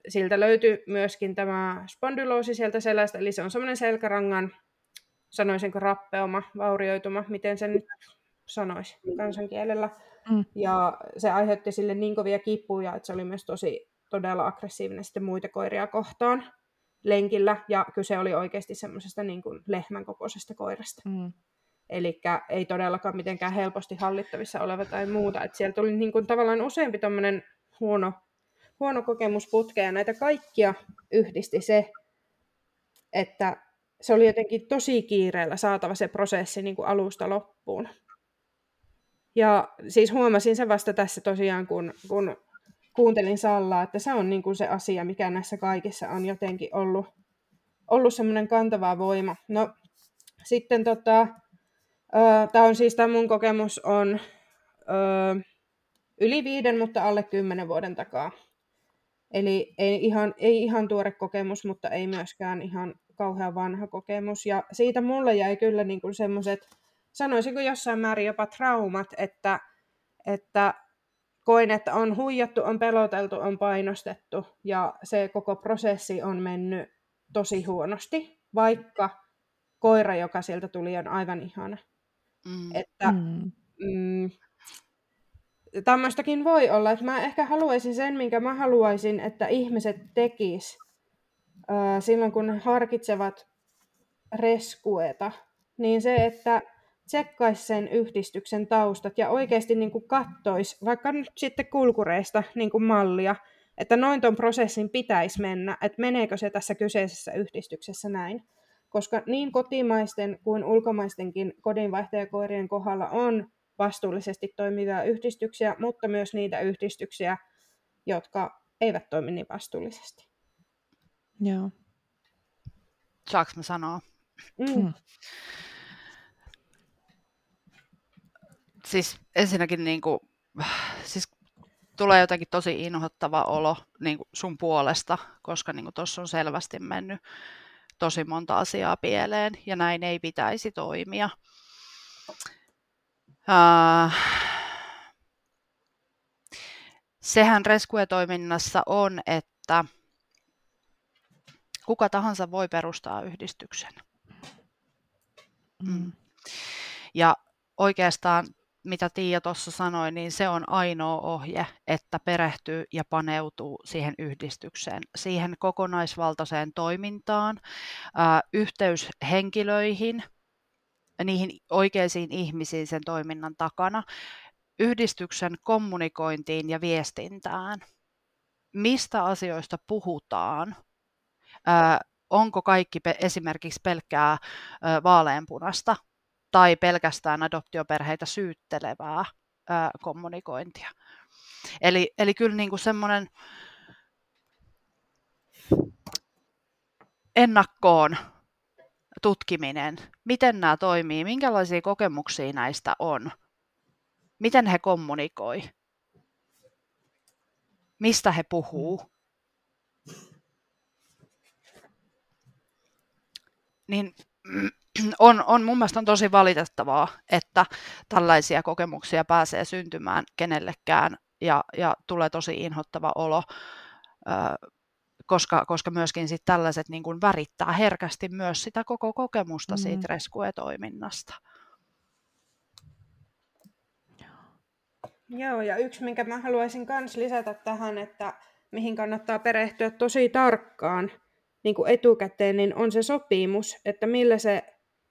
siltä löytyi myöskin tämä spondyloosi sieltä selästä, eli se on semmoinen selkärangan, sanoisinko rappeuma, vaurioituma, miten sen nyt sanoisi kansankielellä. Mm. Ja se aiheutti sille niin kovia kipuja, että se oli myös tosi todella aggressiivinen sitten muita koiria kohtaan lenkillä, ja kyse oli oikeasti semmoisesta niin kuin lehmän kokoisesta koirasta. Mm. Eli ei todellakaan mitenkään helposti hallittavissa oleva tai muuta. Et siellä tuli niin kuin tavallaan useampi huono, huono kokemus putkeen, ja näitä kaikkia yhdisti se, että se oli jotenkin tosi kiireellä saatava se prosessi niin kuin alusta loppuun. Ja siis huomasin sen vasta tässä tosiaan, kun, kun kuuntelin Sallaa, että se on niin kuin se asia, mikä näissä kaikissa on jotenkin ollut, ollut semmoinen kantava voima. No sitten tota, tämä on siis, tämä mun kokemus on ö, yli viiden, mutta alle kymmenen vuoden takaa. Eli ei ihan, ei ihan tuore kokemus, mutta ei myöskään ihan kauhean vanha kokemus. Ja siitä mulle jäi kyllä niin kuin semmoiset, sanoisinko jossain määrin jopa traumat, että, että koin, että on huijattu, on peloteltu, on painostettu ja se koko prosessi on mennyt tosi huonosti, vaikka koira, joka sieltä tuli, on aivan ihana. Mm. Että mm. Mm, tämmöistäkin voi olla, että mä ehkä haluaisin sen, minkä mä haluaisin, että ihmiset tekis äh, silloin, kun harkitsevat reskueta, niin se, että tsekkaisi sen yhdistyksen taustat ja oikeasti niin kuin kattoisi, vaikka nyt sitten kulkureista niin kuin mallia, että noin tuon prosessin pitäisi mennä, että meneekö se tässä kyseisessä yhdistyksessä näin. Koska niin kotimaisten kuin ulkomaistenkin kodinvaihtajakoirien kohdalla on vastuullisesti toimivia yhdistyksiä, mutta myös niitä yhdistyksiä, jotka eivät toimi niin vastuullisesti. Joo. Saanko mä sanoa? Mm. Siis ensinnäkin niin kuin, siis tulee jotenkin tosi inhottava olo niin kuin sun puolesta, koska niin tuossa on selvästi mennyt tosi monta asiaa pieleen ja näin ei pitäisi toimia. Uh, sehän Rescue-toiminnassa on, että kuka tahansa voi perustaa yhdistyksen. Mm. Ja oikeastaan mitä Tiia tuossa sanoi, niin se on ainoa ohje, että perehtyy ja paneutuu siihen yhdistykseen, siihen kokonaisvaltaiseen toimintaan, ää, yhteyshenkilöihin, niihin oikeisiin ihmisiin sen toiminnan takana, yhdistyksen kommunikointiin ja viestintään. Mistä asioista puhutaan? Onko kaikki esimerkiksi pelkkää ää, vaaleanpunasta tai pelkästään adoptioperheitä syyttelevää ää, kommunikointia. Eli, eli kyllä niin kuin semmoinen ennakkoon tutkiminen, miten nämä toimii, minkälaisia kokemuksia näistä on, miten he kommunikoi, mistä he puhuu. Niin on, on mun mielestä on tosi valitettavaa, että tällaisia kokemuksia pääsee syntymään kenellekään ja, ja tulee tosi inhottava olo, koska, koska myöskin sit tällaiset niin kuin värittää herkästi myös sitä koko kokemusta mm. siitä rescue-toiminnasta. Joo, ja yksi, minkä mä haluaisin myös lisätä tähän, että mihin kannattaa perehtyä tosi tarkkaan niin kuin etukäteen, niin on se sopimus, että millä se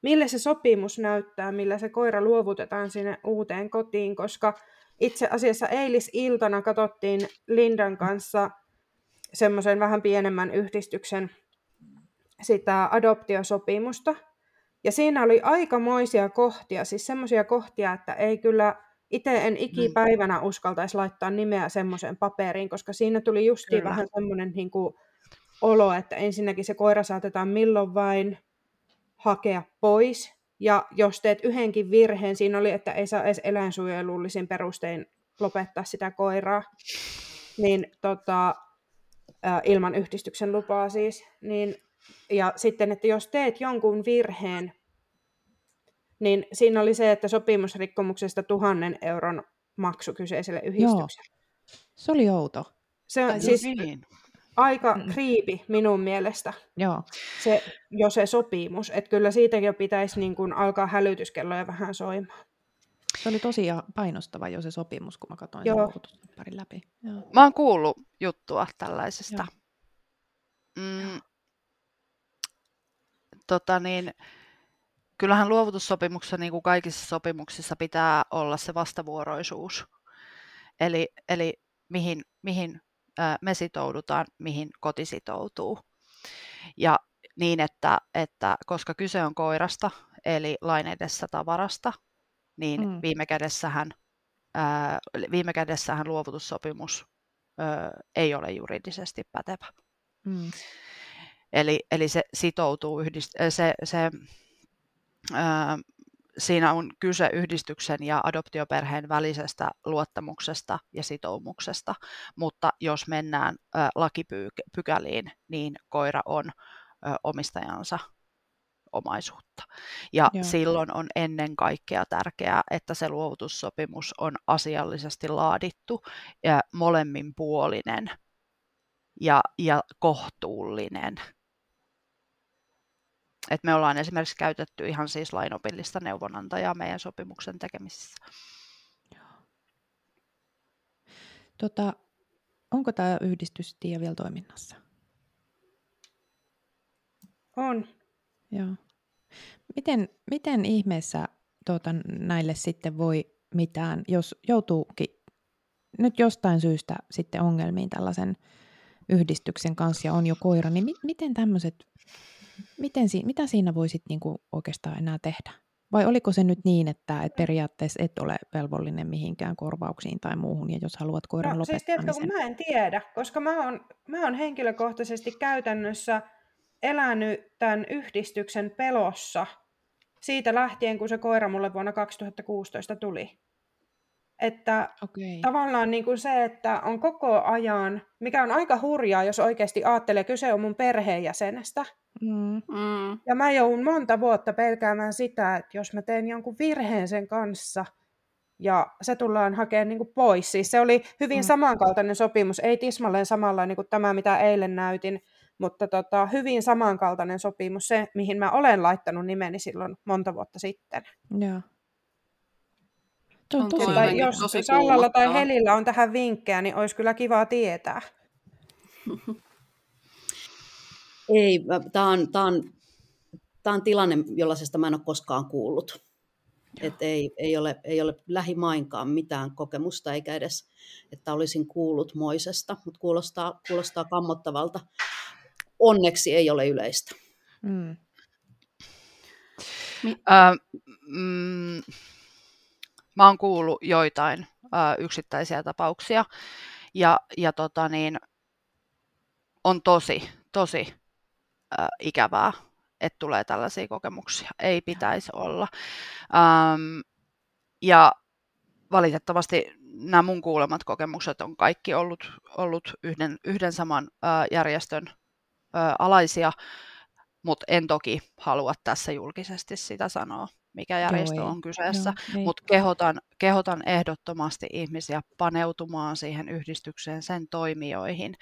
millä se sopimus näyttää, millä se koira luovutetaan sinne uuteen kotiin, koska itse asiassa eilisiltana katsottiin Lindan kanssa semmoisen vähän pienemmän yhdistyksen sitä adoptiosopimusta. Ja siinä oli aikamoisia kohtia, siis semmoisia kohtia, että ei kyllä itse en ikipäivänä mm. uskaltaisi laittaa nimeä semmoiseen paperiin, koska siinä tuli justiin kyllä. vähän semmoinen niin kuin, olo, että ensinnäkin se koira saatetaan milloin vain hakea pois. Ja jos teet yhdenkin virheen, siinä oli, että ei saa edes eläinsuojelullisin perustein lopettaa sitä koiraa, niin tota, ilman yhdistyksen lupaa siis, niin ja sitten, että jos teet jonkun virheen, niin siinä oli se, että sopimusrikkomuksesta tuhannen euron maksu kyseiselle yhdistykselle. Joo. Se oli outo. Se siis niin. Aika kriipi minun mielestä, Joo. Se, jo se sopimus. Että kyllä siitäkin jo pitäisi niin kuin alkaa hälytyskelloja vähän soimaan. Se oli tosi painostava jo se sopimus, kun mä katsoin Joo. sen läpi. Joo. Mä oon kuullut juttua tällaisesta. Mm, tota niin, kyllähän luovutussopimuksessa, niin kuin kaikissa sopimuksissa, pitää olla se vastavuoroisuus. Eli, eli mihin, mihin me sitoudutaan, mihin koti sitoutuu. Ja niin, että, että koska kyse on koirasta, eli lain edessä tavarasta, niin mm. viime, kädessähän, ää, viime kädessähän luovutussopimus ää, ei ole juridisesti pätevä. Mm. Eli, eli se sitoutuu, yhdist- se, se, ää, siinä on kyse yhdistyksen ja adoptioperheen välisestä luottamuksesta ja sitoumuksesta, mutta jos mennään ää, lakipykäliin, niin koira on omistajansa omaisuutta. Ja Joo. silloin on ennen kaikkea tärkeää, että se luovutussopimus on asiallisesti laadittu ja molemminpuolinen ja, ja kohtuullinen. Et me ollaan esimerkiksi käytetty ihan siis lainopillista neuvonantajaa meidän sopimuksen tekemisissä. Tota, onko tämä yhdistys vielä toiminnassa? On. Joo. Miten, miten ihmeessä tuota, näille sitten voi mitään, jos joutuukin nyt jostain syystä sitten ongelmiin tällaisen yhdistyksen kanssa ja on jo koira, niin mi- miten tämmöiset, miten si- mitä siinä voisit niinku oikeastaan enää tehdä? Vai oliko se nyt niin, että et periaatteessa et ole velvollinen mihinkään korvauksiin tai muuhun, ja jos haluat koiran no, lopettaa, siis tiedätkö, niin sen... mä en tiedä, koska mä oon, mä oon henkilökohtaisesti käytännössä elänyt tämän yhdistyksen pelossa siitä lähtien, kun se koira mulle vuonna 2016 tuli. Että okay. tavallaan niin kuin se, että on koko ajan, mikä on aika hurjaa, jos oikeasti ajattelee, kyse on mun perheenjäsenestä. Mm. Mm. Ja mä joudun monta vuotta pelkäämään sitä, että jos mä teen jonkun virheen sen kanssa, ja se tullaan hakemaan niin kuin pois. Siis se oli hyvin mm. samankaltainen sopimus, ei tismalleen samanlainen kuin tämä, mitä eilen näytin, mutta tota, hyvin samankaltainen sopimus, se mihin mä olen laittanut nimeni silloin monta vuotta sitten. Joo. On tosi, tai jos tosi Sallalla tai Helillä on tähän vinkkejä, niin olisi kyllä kiva tietää. Ei, tämä on, tämä on, tämä on tilanne, jollaisesta mä en ole koskaan kuullut. Et ei, ei, ole, ei ole lähimainkaan mitään kokemusta, eikä edes, että olisin kuullut moisesta, mutta kuulostaa, kuulostaa kammottavalta onneksi ei ole yleistä. Mm. Mi- äh, mm, mä oon kuullut joitain äh, yksittäisiä tapauksia ja, ja tota niin, on tosi, tosi äh, ikävää, että tulee tällaisia kokemuksia. Ei pitäisi olla. Ähm, ja valitettavasti nämä mun kuulemat kokemukset on kaikki ollut, ollut yhden, yhden saman äh, järjestön alaisia, mutta en toki halua tässä julkisesti sitä sanoa, mikä järjestö Joo, on kyseessä, mutta kehotan, kehotan ehdottomasti ihmisiä paneutumaan siihen yhdistykseen, sen toimijoihin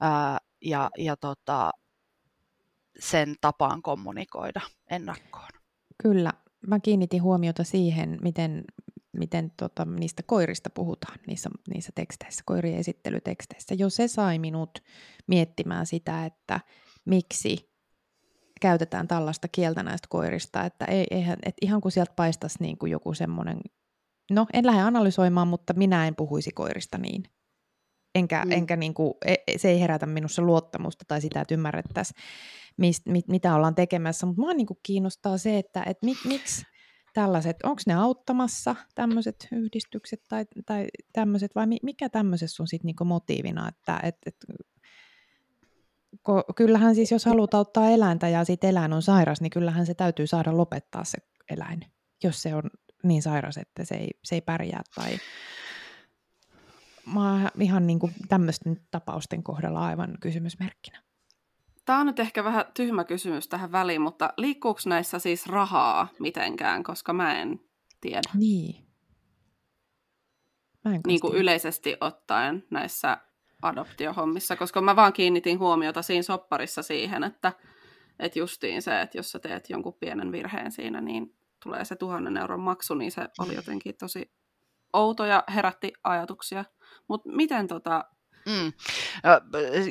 ää, ja, ja tota, sen tapaan kommunikoida ennakkoon. Kyllä, mä kiinnitin huomiota siihen, miten, miten tota, niistä koirista puhutaan niissä, niissä teksteissä, koirien esittelyteksteissä. Jo se sai minut miettimään sitä, että miksi käytetään tällaista kieltä näistä koirista, että ei, eihän, et ihan kuin sieltä paistaisi niin kuin joku semmoinen, no en lähde analysoimaan, mutta minä en puhuisi koirista niin. Enkä, mm. enkä niin kuin, e, e, se ei herätä minussa luottamusta tai sitä, että ymmärrettäisiin, mist, mit, mitä ollaan tekemässä. Mutta minua niin kuin kiinnostaa se, että et mik, miksi tällaiset, onko ne auttamassa tämmöiset yhdistykset tai, tai tämmöiset, vai mikä tämmöisessä on sitten niinku motiivina, että et, et, kyllähän siis jos haluat auttaa eläintä ja sitten eläin on sairas, niin kyllähän se täytyy saada lopettaa se eläin, jos se on niin sairas, että se ei, se ei pärjää tai mä ihan niin kuin tämmöisten tapausten kohdalla aivan kysymysmerkkinä. Tämä on nyt ehkä vähän tyhmä kysymys tähän väliin, mutta liikkuuko näissä siis rahaa mitenkään, koska mä en tiedä. Niin. Mä en niin kuin yleisesti ottaen näissä adoptiohommissa, koska mä vaan kiinnitin huomiota siinä sopparissa siihen, että, että justiin se, että jos sä teet jonkun pienen virheen siinä, niin tulee se tuhannen euron maksu, niin se oli jotenkin tosi outo ja herätti ajatuksia. Mutta miten tota, Mm.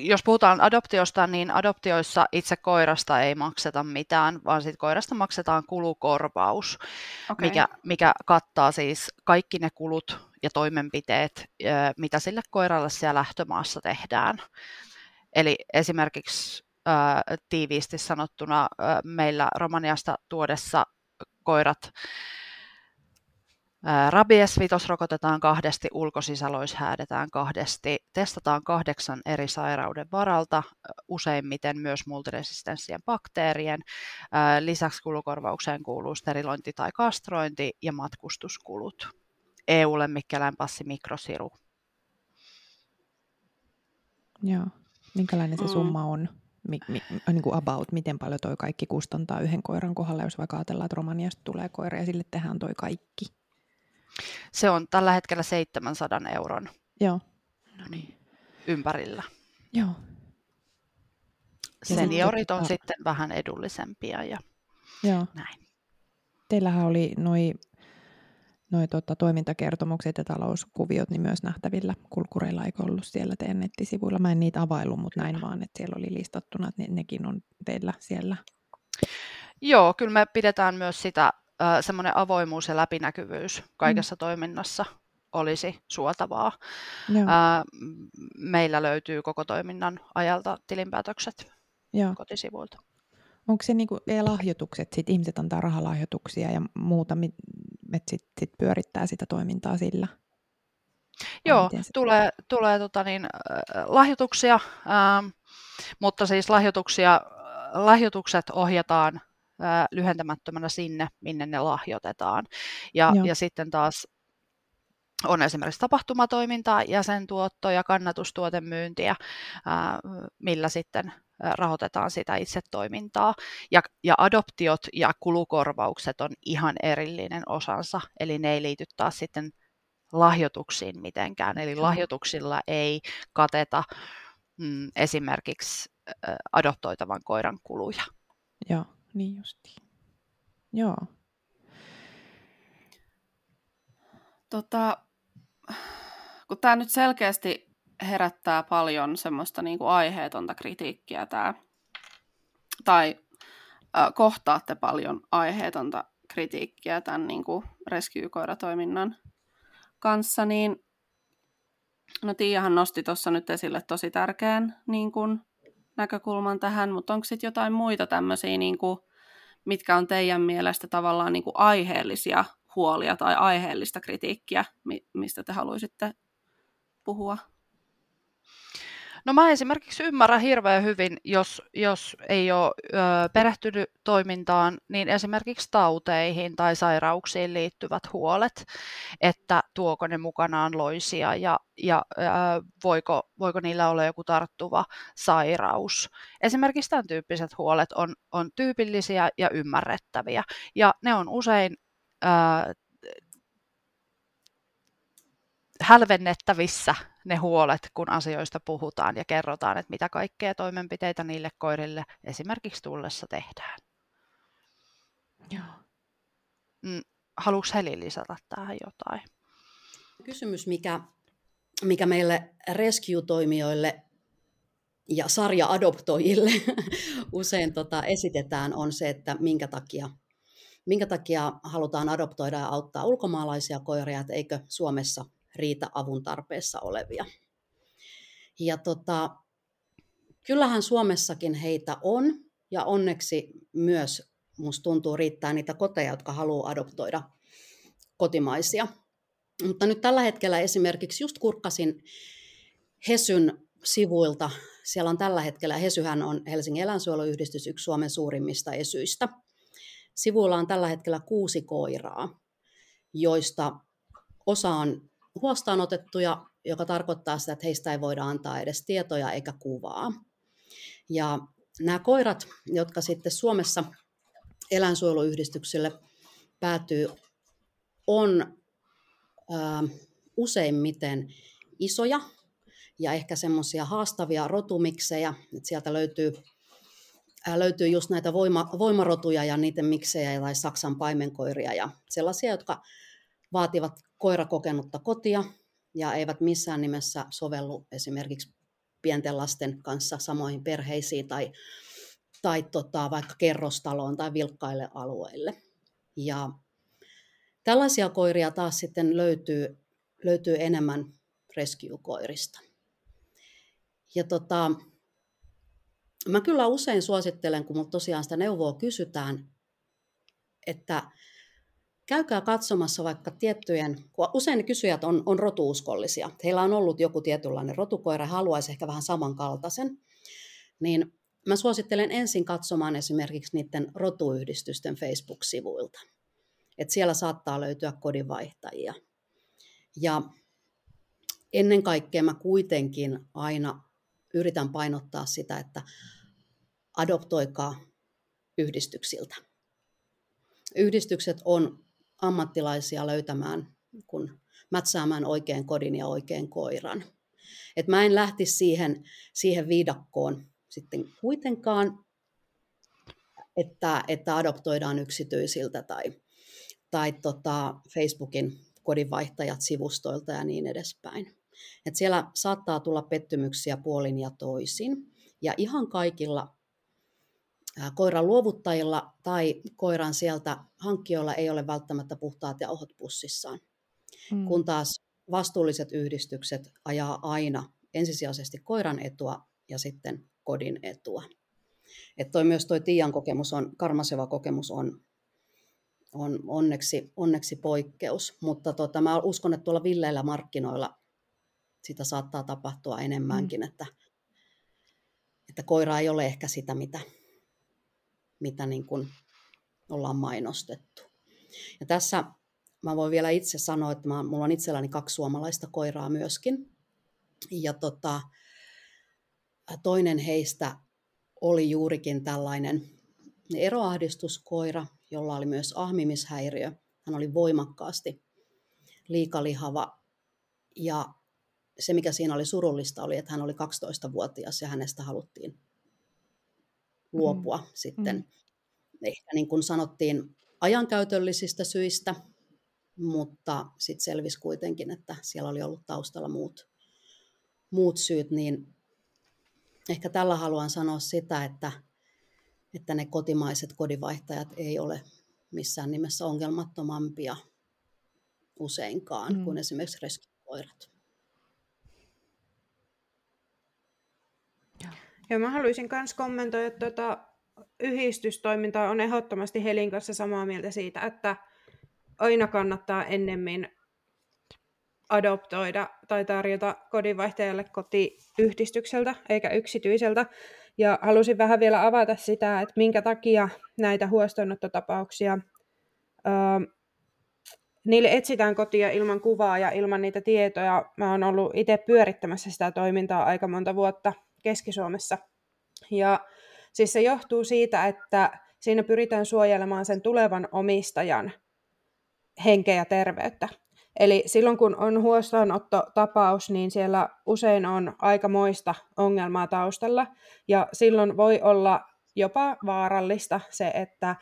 Jos puhutaan adoptiosta, niin adoptioissa itse koirasta ei makseta mitään, vaan sitten koirasta maksetaan kulukorvaus, okay. mikä, mikä kattaa siis kaikki ne kulut ja toimenpiteet, mitä sille koiralle siellä lähtömaassa tehdään. Eli esimerkiksi tiiviisti sanottuna meillä Romaniasta tuodessa koirat Rabies vitos rokotetaan kahdesti, ulkosisälois häädetään kahdesti, testataan kahdeksan eri sairauden varalta, useimmiten myös multiresistenssien bakteerien. Lisäksi kulukorvaukseen kuuluu sterilointi tai kastrointi ja matkustuskulut. EU-lemmikkieläin passi mikrosiru. Joo. Minkälainen se mm. summa on? Mi, mi, niin kuin about, miten paljon toi kaikki kustantaa yhden koiran kohdalla, jos vaikka ajatellaan, että Romaniasta tulee koira ja sille tehdään toi kaikki? Se on tällä hetkellä 700 euron Joo. No niin. ympärillä. Joo. Seniorit on sitten vähän edullisempia ja Joo. näin. Teillähän oli noin noi tota, toimintakertomukset ja talouskuviot niin myös nähtävillä kulkureilla, eikö ollut siellä teidän nettisivuilla? Mä en niitä availu, mutta näin vaan, että siellä oli listattuna, että ne, nekin on teillä siellä. Joo, kyllä me pidetään myös sitä semmoinen avoimuus ja läpinäkyvyys kaikessa mm. toiminnassa olisi suotavaa. Joo. meillä löytyy koko toiminnan ajalta tilinpäätökset Joo. kotisivuilta. Onko se niinku lahjoitukset, sit ihmiset antaa rahalahjoituksia ja muuta, että sit, sit pyörittää sitä toimintaa sillä? Joo, tulee, tulee tota niin, lahjoituksia, ähm, mutta siis lahjoituksia, lahjoitukset ohjataan lyhentämättömänä sinne, minne ne lahjoitetaan. Ja, ja sitten taas on esimerkiksi tapahtumatoimintaa, jäsentuottoja, kannatustuotemyyntiä, millä sitten rahoitetaan sitä itse toimintaa. Ja, ja adoptiot ja kulukorvaukset on ihan erillinen osansa, eli ne ei liity taas sitten lahjoituksiin mitenkään. Eli lahjoituksilla ei kateta mm, esimerkiksi adoptoitavan koiran kuluja. Joo. Niin justiin. Joo. Tota, kun tämä nyt selkeästi herättää paljon semmoista niin kuin aiheetonta kritiikkiä tää, tai äh, kohtaatte paljon aiheetonta kritiikkiä tämän niin kuin rescue-koiratoiminnan kanssa, niin no Tiiahan nosti tuossa nyt esille tosi tärkeän niin kuin, näkökulman tähän, mutta onko sitten jotain muita tämmöisiä, niin kuin, mitkä on teidän mielestä tavallaan niin kuin aiheellisia huolia tai aiheellista kritiikkiä, mistä te haluaisitte puhua? No mä esimerkiksi ymmärrän hirveän hyvin, jos, jos ei ole ö, perehtynyt toimintaan, niin esimerkiksi tauteihin tai sairauksiin liittyvät huolet, että tuoko ne mukanaan loisia ja, ja ö, voiko, voiko niillä olla joku tarttuva sairaus. Esimerkiksi tämän tyyppiset huolet on, on tyypillisiä ja ymmärrettäviä ja ne on usein ö, hälvennettävissä ne huolet, kun asioista puhutaan ja kerrotaan, että mitä kaikkea toimenpiteitä niille koirille esimerkiksi tullessa tehdään. Joo. Mm, Haluatko Heli lisätä tähän jotain? Kysymys, mikä, mikä meille rescue-toimijoille ja sarja-adoptoijille usein tota, esitetään, on se, että minkä takia, minkä takia halutaan adoptoida ja auttaa ulkomaalaisia koiria, että eikö Suomessa riitä avun tarpeessa olevia. Ja tota, kyllähän Suomessakin heitä on, ja onneksi myös musta tuntuu riittää niitä koteja, jotka haluaa adoptoida kotimaisia. Mutta nyt tällä hetkellä esimerkiksi just kurkkasin Hesyn sivuilta. Siellä on tällä hetkellä, Hesyhän on Helsingin eläinsuojeluyhdistys, yksi Suomen suurimmista esyistä. Sivuilla on tällä hetkellä kuusi koiraa, joista osa on huostaanotettuja, joka tarkoittaa sitä, että heistä ei voida antaa edes tietoja eikä kuvaa. Ja nämä koirat, jotka sitten Suomessa eläinsuojeluyhdistykselle päätyy, on ää, useimmiten isoja ja ehkä semmoisia haastavia rotumiksejä. Että sieltä löytyy, ää, löytyy just näitä voima, voimarotuja ja niiden miksejä tai Saksan paimenkoiria ja sellaisia, jotka vaativat koirakokenutta kotia ja eivät missään nimessä sovellu esimerkiksi pienten lasten kanssa samoihin perheisiin tai, tai tota, vaikka kerrostaloon tai vilkkaille alueille. Ja tällaisia koiria taas sitten löytyy, löytyy enemmän rescue-koirista. Ja tota, mä kyllä usein suosittelen, kun tosiaan sitä neuvoa kysytään, että käykää katsomassa vaikka tiettyjen, kun usein kysyjät on, on rotuuskollisia. Heillä on ollut joku tietynlainen rotukoira, haluaisi ehkä vähän samankaltaisen. Niin mä suosittelen ensin katsomaan esimerkiksi niiden rotuyhdistysten Facebook-sivuilta. Et siellä saattaa löytyä kodinvaihtajia. Ja ennen kaikkea mä kuitenkin aina yritän painottaa sitä, että adoptoikaa yhdistyksiltä. Yhdistykset on ammattilaisia löytämään, kun mätsäämään oikein kodin ja oikein koiran. Et mä en lähtisi siihen, siihen viidakkoon sitten kuitenkaan, että, että adoptoidaan yksityisiltä tai, tai tota Facebookin kodinvaihtajat sivustoilta ja niin edespäin. Et siellä saattaa tulla pettymyksiä puolin ja toisin. Ja ihan kaikilla koiran luovuttajilla tai koiran sieltä hankkijoilla ei ole välttämättä puhtaat ja ohot pussissaan. Mm. Kun taas vastuulliset yhdistykset ajaa aina ensisijaisesti koiran etua ja sitten kodin etua. Et toi myös tuo Tiian kokemus on, karmaseva kokemus on, on onneksi, onneksi poikkeus, mutta tota, mä uskon, että tuolla villeillä markkinoilla sitä saattaa tapahtua enemmänkin, mm. että, että koira ei ole ehkä sitä, mitä, mitä niin kuin ollaan mainostettu. Ja tässä mä voin vielä itse sanoa, että mä, mulla on itselläni kaksi suomalaista koiraa myöskin. Ja tota, toinen heistä oli juurikin tällainen eroahdistuskoira, jolla oli myös ahmimishäiriö. Hän oli voimakkaasti liikalihava ja se, mikä siinä oli surullista, oli, että hän oli 12-vuotias ja hänestä haluttiin luopua mm. sitten. Mm. Ehkä niin kuin sanottiin ajankäytöllisistä syistä, mutta sitten selvisi kuitenkin, että siellä oli ollut taustalla muut, muut syyt, niin ehkä tällä haluan sanoa sitä, että, että ne kotimaiset kodinvaihtajat ei ole missään nimessä ongelmattomampia useinkaan mm. kuin esimerkiksi reskikoirat. Ja mä haluaisin myös kommentoida, että tuota, yhdistystoiminta on ehdottomasti Helin kanssa samaa mieltä siitä, että aina kannattaa ennemmin adoptoida tai tarjota kodinvaihtajalle kotiyhdistykseltä eikä yksityiseltä. Ja halusin vähän vielä avata sitä, että minkä takia näitä huostaanottotapauksia, öö, niille etsitään kotia ilman kuvaa ja ilman niitä tietoja. Mä oon ollut itse pyörittämässä sitä toimintaa aika monta vuotta Keski-Suomessa. Ja siis se johtuu siitä, että siinä pyritään suojelemaan sen tulevan omistajan henkeä ja terveyttä. Eli silloin kun on huostaanottotapaus, niin siellä usein on aika moista ongelmaa taustalla. Ja silloin voi olla jopa vaarallista se, että,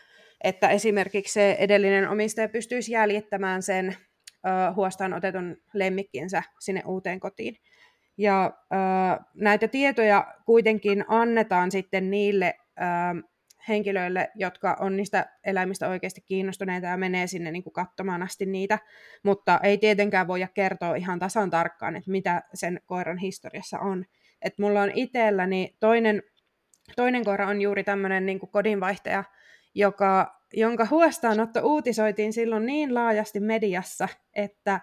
että esimerkiksi se edellinen omistaja pystyisi jäljittämään sen ö, huostaan otetun lemmikkinsä sinne uuteen kotiin. Ja äh, näitä tietoja kuitenkin annetaan sitten niille äh, henkilöille, jotka on niistä eläimistä oikeasti kiinnostuneita ja menee sinne niin kuin katsomaan asti niitä, mutta ei tietenkään voida kertoa ihan tasan tarkkaan, että mitä sen koiran historiassa on. Et mulla on itselläni toinen, toinen koira on juuri tämmöinen niin kodinvaihtaja, joka, jonka huostaanotto uutisoitiin silloin niin laajasti mediassa, että,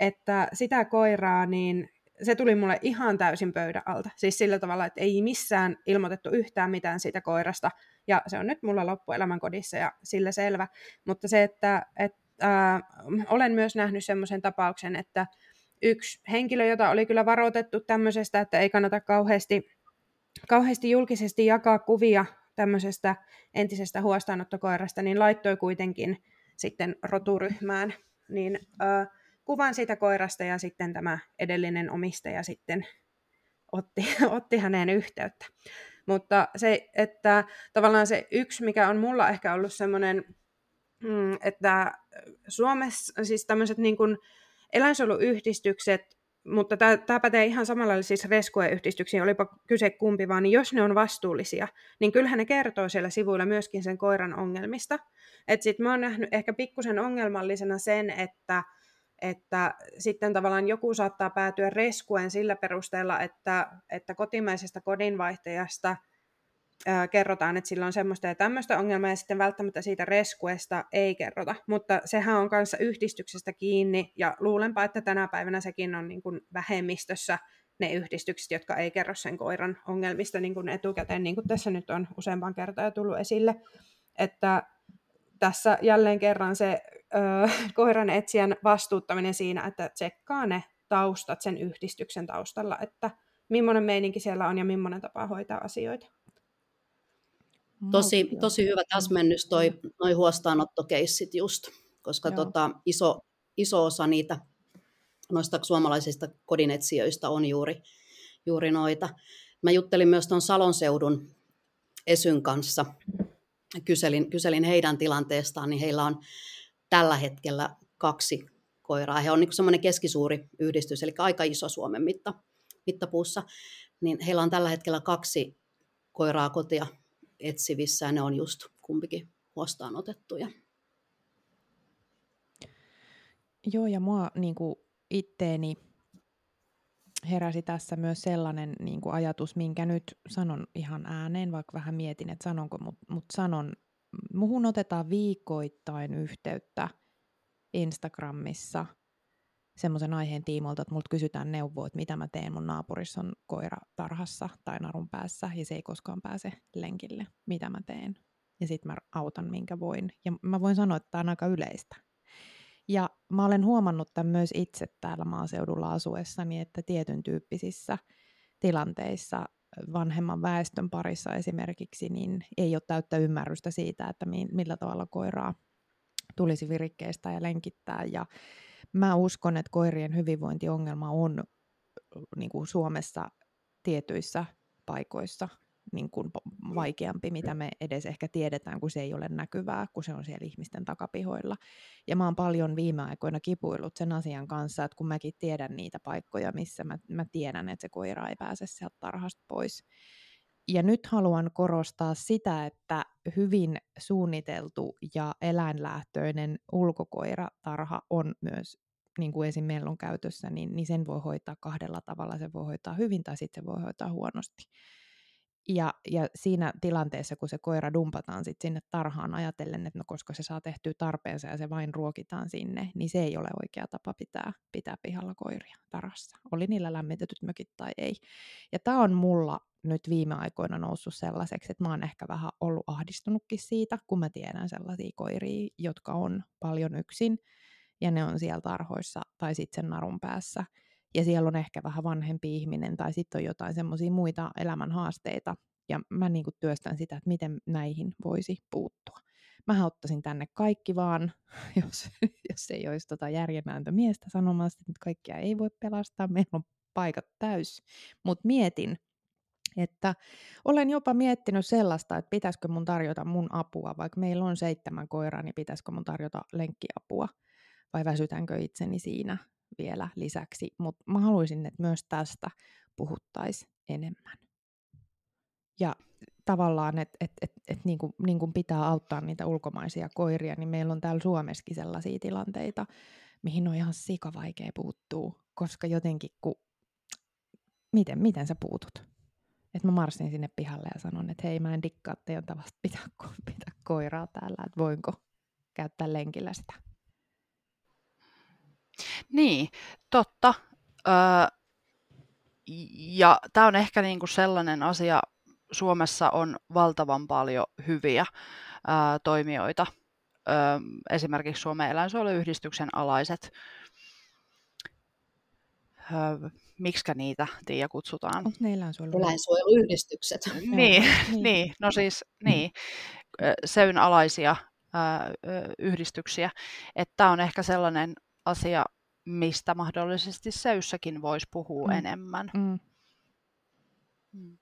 että sitä koiraa niin se tuli mulle ihan täysin pöydän alta. Siis sillä tavalla, että ei missään ilmoitettu yhtään mitään siitä koirasta. Ja se on nyt mulla loppuelämän kodissa ja sillä selvä. Mutta se, että, että äh, olen myös nähnyt semmoisen tapauksen, että yksi henkilö, jota oli kyllä varoitettu tämmöisestä, että ei kannata kauheasti, kauheasti julkisesti jakaa kuvia tämmöisestä entisestä huostaanottokoirasta, niin laittoi kuitenkin sitten roturyhmään. Niin äh, kuvan siitä koirasta ja sitten tämä edellinen omistaja sitten otti, otti häneen yhteyttä. Mutta se, että tavallaan se yksi, mikä on mulla ehkä ollut semmoinen, mm, että Suomessa siis tämmöiset niin kuin eläinsuojeluyhdistykset, mutta tämä pätee ihan samalla siis rescue-yhdistyksiin, olipa kyse kumpi vaan, niin jos ne on vastuullisia, niin kyllähän ne kertoo siellä sivuilla myöskin sen koiran ongelmista. Että sit mä oon nähnyt ehkä pikkusen ongelmallisena sen, että että sitten tavallaan joku saattaa päätyä reskuen sillä perusteella, että, että kotimaisesta kodinvaihtajasta ää, kerrotaan, että sillä on semmoista ja tämmöistä ongelmaa, ja sitten välttämättä siitä reskuesta ei kerrota. Mutta sehän on kanssa yhdistyksestä kiinni, ja luulenpa, että tänä päivänä sekin on niin kuin vähemmistössä ne yhdistykset, jotka ei kerro sen koiran ongelmista niin kuin etukäteen, niin kuin tässä nyt on useampaan kertaan jo tullut esille. Että tässä jälleen kerran se ö, koiran etsijän vastuuttaminen siinä, että tsekkaa ne taustat sen yhdistyksen taustalla, että millainen meininki siellä on ja millainen tapa hoitaa asioita. Tosi, tosi hyvä täsmennys toi, noi huostaanottokeissit just, koska tota, iso, iso osa niitä noista suomalaisista kodinetsijöistä on juuri, juuri noita. Mä juttelin myös tuon Salon seudun Esyn kanssa, kyselin, kyselin heidän tilanteestaan, niin heillä on tällä hetkellä kaksi koiraa. He on niin semmoinen keskisuuri yhdistys, eli aika iso Suomen mitta, mittapuussa. Niin heillä on tällä hetkellä kaksi koiraa kotia etsivissä, ja ne on just kumpikin huostaanotettuja. Joo, ja mua niin itteeni heräsi tässä myös sellainen niin kuin ajatus, minkä nyt sanon ihan ääneen, vaikka vähän mietin, että sanonko, mutta mut sanon muhun otetaan viikoittain yhteyttä Instagramissa semmoisen aiheen tiimoilta, että multa kysytään neuvoa, että mitä mä teen. Mun naapurissa on koira tarhassa tai narun päässä ja se ei koskaan pääse lenkille. Mitä mä teen? Ja sitten mä autan minkä voin. Ja mä voin sanoa, että tämä on aika yleistä. Ja mä olen huomannut tämän myös itse täällä maaseudulla asuessani, että tietyn tyyppisissä tilanteissa vanhemman väestön parissa esimerkiksi, niin ei ole täyttä ymmärrystä siitä, että millä tavalla koiraa tulisi virikkeistä ja lenkittää. Ja mä uskon, että koirien hyvinvointiongelma on niin kuin Suomessa tietyissä paikoissa niin kuin vaikeampi, mitä me edes ehkä tiedetään, kun se ei ole näkyvää, kun se on siellä ihmisten takapihoilla. Ja mä oon paljon viime aikoina kipuillut sen asian kanssa, että kun mäkin tiedän niitä paikkoja, missä mä, mä tiedän, että se koira ei pääse sieltä tarhasta pois. Ja nyt haluan korostaa sitä, että hyvin suunniteltu ja eläinlähtöinen ulkokoiratarha on myös niin kuin esim. meillä on käytössä, niin, niin sen voi hoitaa kahdella tavalla. Se voi hoitaa hyvin tai sitten se voi hoitaa huonosti. Ja, ja siinä tilanteessa, kun se koira dumpataan sit sinne tarhaan ajatellen, että no koska se saa tehtyä tarpeensa ja se vain ruokitaan sinne, niin se ei ole oikea tapa pitää, pitää pihalla koiria tarhassa. Oli niillä lämmitetyt mökit tai ei. Ja tämä on mulla nyt viime aikoina noussut sellaiseksi, että mä oon ehkä vähän ollut ahdistunutkin siitä, kun mä tiedän sellaisia koiria, jotka on paljon yksin ja ne on siellä tarhoissa tai sitten sen narun päässä – ja siellä on ehkä vähän vanhempi ihminen tai sitten on jotain semmoisia muita elämän haasteita. Ja mä niin kuin työstän sitä, että miten näihin voisi puuttua. Mä ottaisin tänne kaikki vaan, jos, jos ei olisi tota miestä sanomassa, että kaikkia ei voi pelastaa. Meillä on paikat täys. Mutta mietin, että olen jopa miettinyt sellaista, että pitäisikö mun tarjota mun apua, vaikka meillä on seitsemän koiraa, niin pitäisikö mun tarjota lenkkiapua vai väsytänkö itseni siinä vielä lisäksi, mutta mä haluaisin, että myös tästä puhuttaisiin enemmän. Ja tavallaan, että et, et, et niin kuin, niin pitää auttaa niitä ulkomaisia koiria, niin meillä on täällä Suomessakin sellaisia tilanteita, mihin on ihan sika vaikea puuttuu, koska jotenkin kun, miten, miten sä puutut? Että mä marssin sinne pihalle ja sanon, että hei mä en dikkaa teidän tavasta pitää, pitää koiraa täällä, että voinko käyttää lenkillä sitä. Niin, totta. Öö, ja tämä on ehkä niinku sellainen asia, Suomessa on valtavan paljon hyviä ää, toimijoita, ää, esimerkiksi Suomen eläinsuojeluyhdistyksen alaiset. Ää, miksikä niitä, Tiia, kutsutaan? Onko ne eläinsuojelu? Eläinsuojeluyhdistykset. Niin, niin. niin, no siis niin, SEYn alaisia ää, yhdistyksiä. Että tämä on ehkä sellainen asia, mistä mahdollisesti SEYssäkin voisi puhua mm. enemmän. Mm. Mm.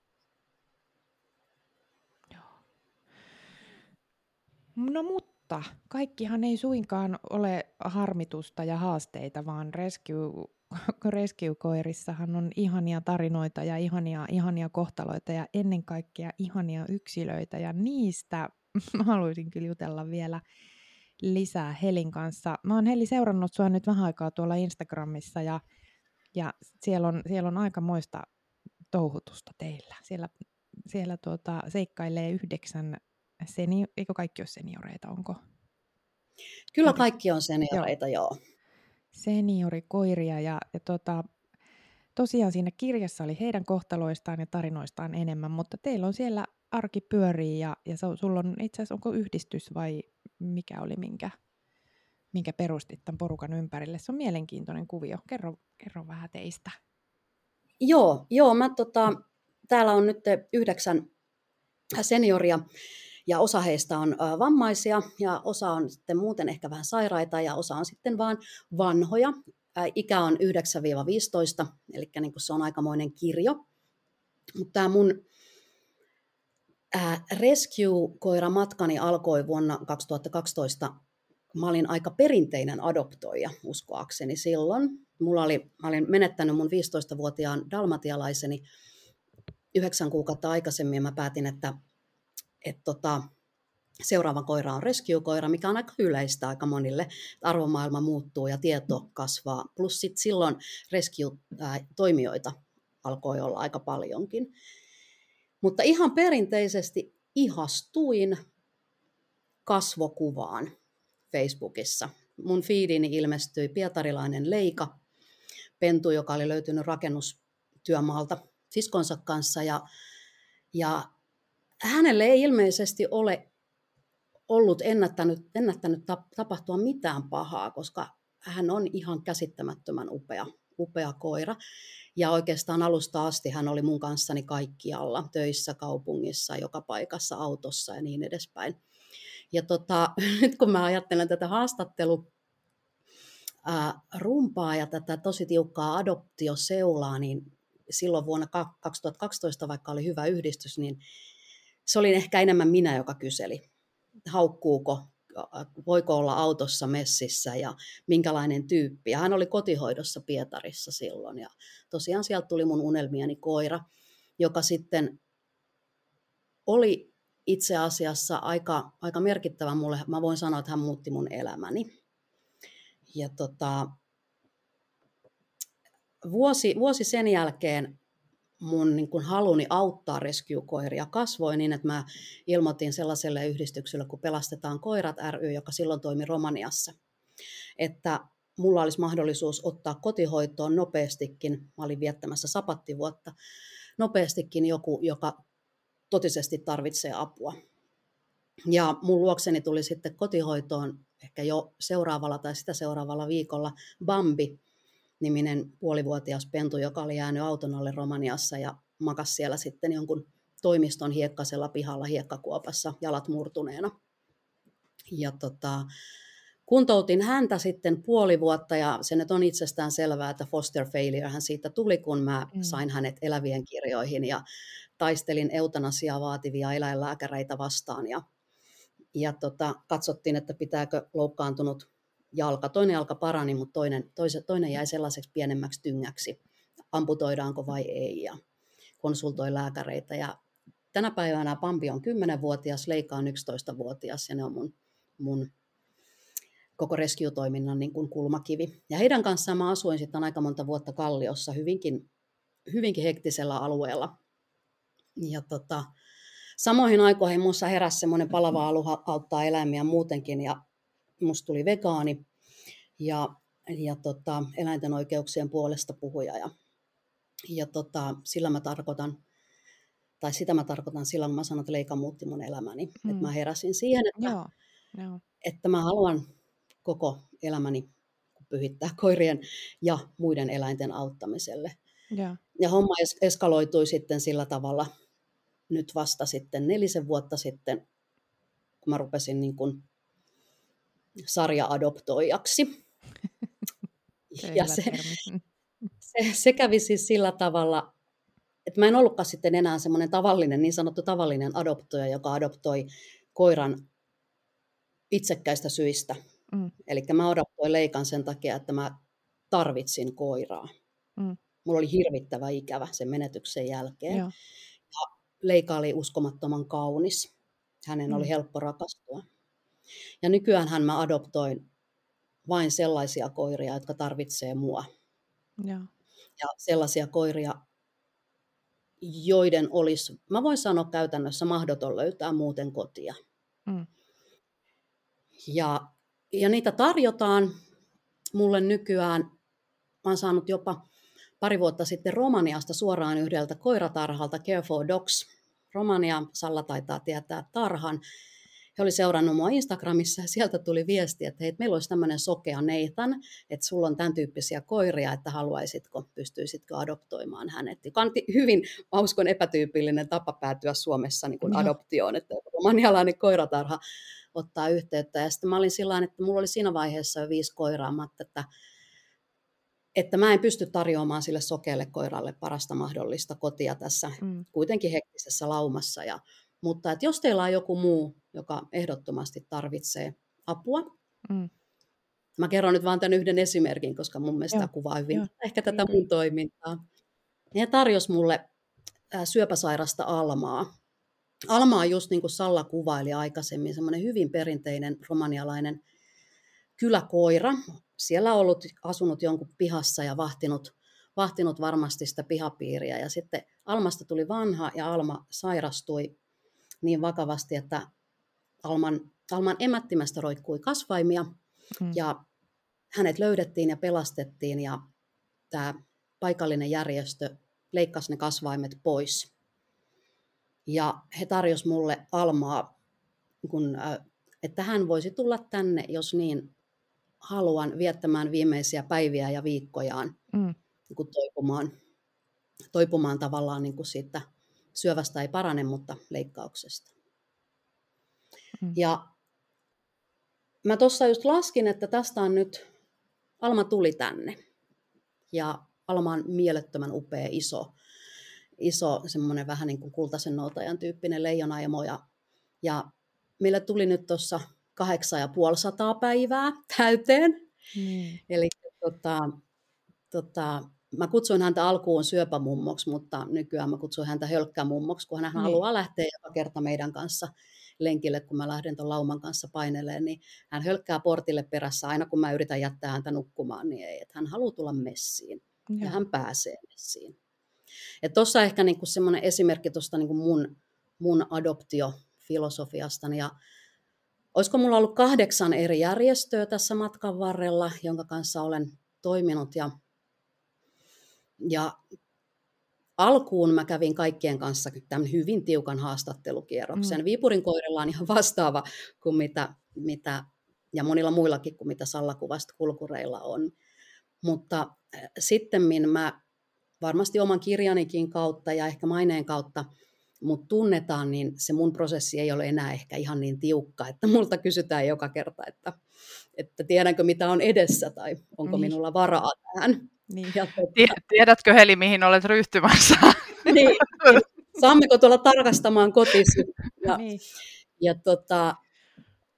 No mutta kaikkihan ei suinkaan ole harmitusta ja haasteita, vaan rescue, rescue-koirissahan on ihania tarinoita ja ihania, ihania kohtaloita ja ennen kaikkea ihania yksilöitä ja niistä haluaisin kyllä jutella vielä lisää Helin kanssa. Mä oon Heli seurannut sua nyt vähän aikaa tuolla Instagramissa ja, ja siellä, on, siellä on aika moista touhutusta teillä. Siellä, siellä tuota, seikkailee yhdeksän seni, eikö kaikki ole senioreita, onko? Kyllä kaikki on senioreita, joo. joo. Seniorikoiria ja, ja tota, tosiaan siinä kirjassa oli heidän kohtaloistaan ja tarinoistaan enemmän, mutta teillä on siellä arki pyörii ja, ja sulla on itse asiassa, onko yhdistys vai mikä oli, minkä, minkä perustit tämän porukan ympärille. Se on mielenkiintoinen kuvio. Kerro, kerro vähän teistä. Joo, joo mä tota, täällä on nyt yhdeksän senioria ja osa heistä on vammaisia ja osa on sitten muuten ehkä vähän sairaita ja osa on sitten vaan vanhoja. Ikä on 9-15, eli niin se on aikamoinen kirjo. Mutta tämä mun Rescue-koiramatkani alkoi vuonna 2012. Mä olin aika perinteinen adoptoija, uskoakseni silloin. Mulla oli, mä olin menettänyt mun 15-vuotiaan dalmatialaiseni yhdeksän kuukautta aikaisemmin mä päätin, että että tota, seuraava koira on rescue-koira, mikä on aika yleistä aika monille. Arvomaailma muuttuu ja tieto kasvaa. Plus sit silloin rescue-toimijoita alkoi olla aika paljonkin. Mutta ihan perinteisesti ihastuin kasvokuvaan Facebookissa. Mun fiidini ilmestyi pietarilainen Leika, pentu, joka oli löytynyt rakennustyömaalta siskonsa kanssa. Ja, ja hänelle ei ilmeisesti ole ollut ennättänyt, ennättänyt tapahtua mitään pahaa, koska hän on ihan käsittämättömän upea, upea koira. Ja oikeastaan alusta asti hän oli mun kanssani kaikkialla, töissä, kaupungissa, joka paikassa, autossa ja niin edespäin. Ja tota, nyt kun mä ajattelen tätä haastattelu, ää, rumpaa ja tätä tosi tiukkaa adoptioseulaa, niin silloin vuonna 2012, vaikka oli hyvä yhdistys, niin se oli ehkä enemmän minä, joka kyseli, haukkuuko, voiko olla autossa messissä ja minkälainen tyyppi. Ja hän oli kotihoidossa Pietarissa silloin ja tosiaan sieltä tuli mun unelmieni koira, joka sitten oli itse asiassa aika, aika merkittävä mulle. Mä voin sanoa, että hän muutti mun elämäni. Ja tota, vuosi, vuosi sen jälkeen mun niin kuin haluni auttaa rescue-koiria kasvoi niin, että mä ilmoitin sellaiselle yhdistykselle kun Pelastetaan koirat ry, joka silloin toimi Romaniassa, että mulla olisi mahdollisuus ottaa kotihoitoon nopeastikin, mä olin viettämässä sapattivuotta, nopeastikin joku, joka totisesti tarvitsee apua. Ja mun luokseni tuli sitten kotihoitoon ehkä jo seuraavalla tai sitä seuraavalla viikolla Bambi, niminen puolivuotias pentu, joka oli jäänyt auton alle Romaniassa ja makas siellä sitten jonkun toimiston hiekkasella pihalla hiekkakuopassa jalat murtuneena. Ja tota, kuntoutin häntä sitten puoli vuotta ja se nyt on itsestään selvää, että foster failure hän siitä tuli, kun mä mm. sain hänet elävien kirjoihin ja taistelin eutanasiaa vaativia eläinlääkäreitä vastaan ja, ja tota, katsottiin, että pitääkö loukkaantunut jalka. Toinen jalka parani, mutta toinen, toise, toinen jäi sellaiseksi pienemmäksi tyngäksi. Amputoidaanko vai ei ja konsultoi lääkäreitä. Ja tänä päivänä Pampi on 10-vuotias, Leika on 11-vuotias ja ne on mun, mun koko rescue-toiminnan niin kuin kulmakivi. Ja heidän kanssaan mä asuin sitten aika monta vuotta Kalliossa hyvinkin, hyvinkin hektisellä alueella. Ja tota, samoihin aikoihin minussa heräsi semmoinen palava alu auttaa eläimiä muutenkin ja musta tuli vegaani ja, ja tota, eläinten oikeuksien puolesta puhuja. Ja, ja tota, sillä mä tarkoitan, tai sitä mä tarkoitan sillä, kun mä sanon, että leika muutti mun elämäni. Mm. Että mä heräsin siihen, että, Joo. Joo. että mä haluan koko elämäni pyhittää koirien ja muiden eläinten auttamiselle. Ja, ja homma eskaloitui sitten sillä tavalla nyt vasta sitten nelisen vuotta sitten, kun mä rupesin niin kuin sarja-adoptoijaksi. ja se, se, se kävi siis sillä tavalla, että mä en ollutkaan sitten enää semmoinen tavallinen, niin sanottu tavallinen adoptoija, joka adoptoi koiran itsekkäistä syistä. Mm. Eli mä adoptoin Leikan sen takia, että mä tarvitsin koiraa. Mm. Mulla oli hirvittävä ikävä sen menetyksen jälkeen. Joo. Ja Leika oli uskomattoman kaunis. Hänen mm. oli helppo rakastua. Ja nykyään mä adoptoin vain sellaisia koiria, jotka tarvitsee mua. Ja, ja sellaisia koiria, joiden olisi, mä voin sanoa käytännössä mahdoton löytää muuten kotia. Mm. Ja, ja niitä tarjotaan mulle nykyään. Mä oon saanut jopa pari vuotta sitten Romaniasta suoraan yhdeltä koiratarhalta Care for Dogs. Romania, Salla taitaa tietää tarhan, he oli seurannut mua Instagramissa ja sieltä tuli viesti, että hei, meillä olisi tämmöinen sokea Neithan, että sulla on tämän tyyppisiä koiria, että haluaisitko, pystyisitkö adoptoimaan hänet. Joka on hyvin, mä uskon, epätyypillinen tapa päätyä Suomessa niin kuin adoptioon, että romanialainen koiratarha ottaa yhteyttä. Ja sitten mä olin sillä että mulla oli siinä vaiheessa jo viisi koiraa, että että mä en pysty tarjoamaan sille sokealle koiralle parasta mahdollista kotia tässä mm. kuitenkin hektisessä laumassa. Ja mutta että jos teillä on joku muu, joka ehdottomasti tarvitsee apua, mm. mä kerron nyt vain tämän yhden esimerkin, koska mun mielestä tämä kuvaa hyvin Joo. ehkä tätä mun toimintaa. Ne tarjosi mulle syöpäsairasta Almaa. Alma on just niin kuin Salla kuvaili aikaisemmin, semmoinen hyvin perinteinen romanialainen kyläkoira. Siellä on ollut asunut jonkun pihassa ja vahtinut, vahtinut varmasti sitä pihapiiriä. Ja sitten Almasta tuli vanha ja Alma sairastui niin vakavasti, että Alman, Alman emättimästä roikkui kasvaimia mm. ja hänet löydettiin ja pelastettiin ja tämä paikallinen järjestö leikkasi ne kasvaimet pois. Ja he tarjosivat mulle Almaa, kun, että hän voisi tulla tänne, jos niin haluan, viettämään viimeisiä päiviä ja viikkojaan mm. niin kuin toipumaan, toipumaan tavallaan niin kuin siitä syövästä ei parane, mutta leikkauksesta. Mm. Ja mä tuossa just laskin, että tästä on nyt, Alma tuli tänne. Ja Alma on mielettömän upea, iso, iso semmoinen vähän niin kuin kultaisen noutajan tyyppinen leijonaimo. Ja, ja meille tuli nyt tuossa kahdeksan ja puoli sataa päivää täyteen. Mm. Eli tota, tota, mä kutsuin häntä alkuun syöpämummoksi, mutta nykyään mä kutsuin häntä hölkkämummoksi, kun hän niin. haluaa lähteä joka kerta meidän kanssa lenkille, kun mä lähden tuon lauman kanssa paineleen, niin hän hölkkää portille perässä aina, kun mä yritän jättää häntä nukkumaan, niin ei, että hän haluaa tulla messiin ja, ja hän pääsee messiin. Tuossa ehkä niinku semmoinen esimerkki tuosta niinku mun, mun adoptiofilosofiasta, ja olisiko mulla ollut kahdeksan eri järjestöä tässä matkan varrella, jonka kanssa olen toiminut, ja ja alkuun mä kävin kaikkien kanssa tämän hyvin tiukan haastattelukierroksen. Mm. Viipurin koirilla on ihan vastaava kuin mitä, mitä, ja monilla muillakin kuin mitä Sallakuvasta kulkureilla on. Mutta äh, sitten mä varmasti oman kirjanikin kautta ja ehkä maineen kautta mut tunnetaan, niin se mun prosessi ei ole enää ehkä ihan niin tiukka, että multa kysytään joka kerta, että, että tiedänkö mitä on edessä tai onko niin. minulla varaa tähän. Niin. Tiedätkö Heli, mihin olet ryhtymässä? niin, niin. Saammeko tuolla tarkastamaan kotisi? Ja, niin. ja tota,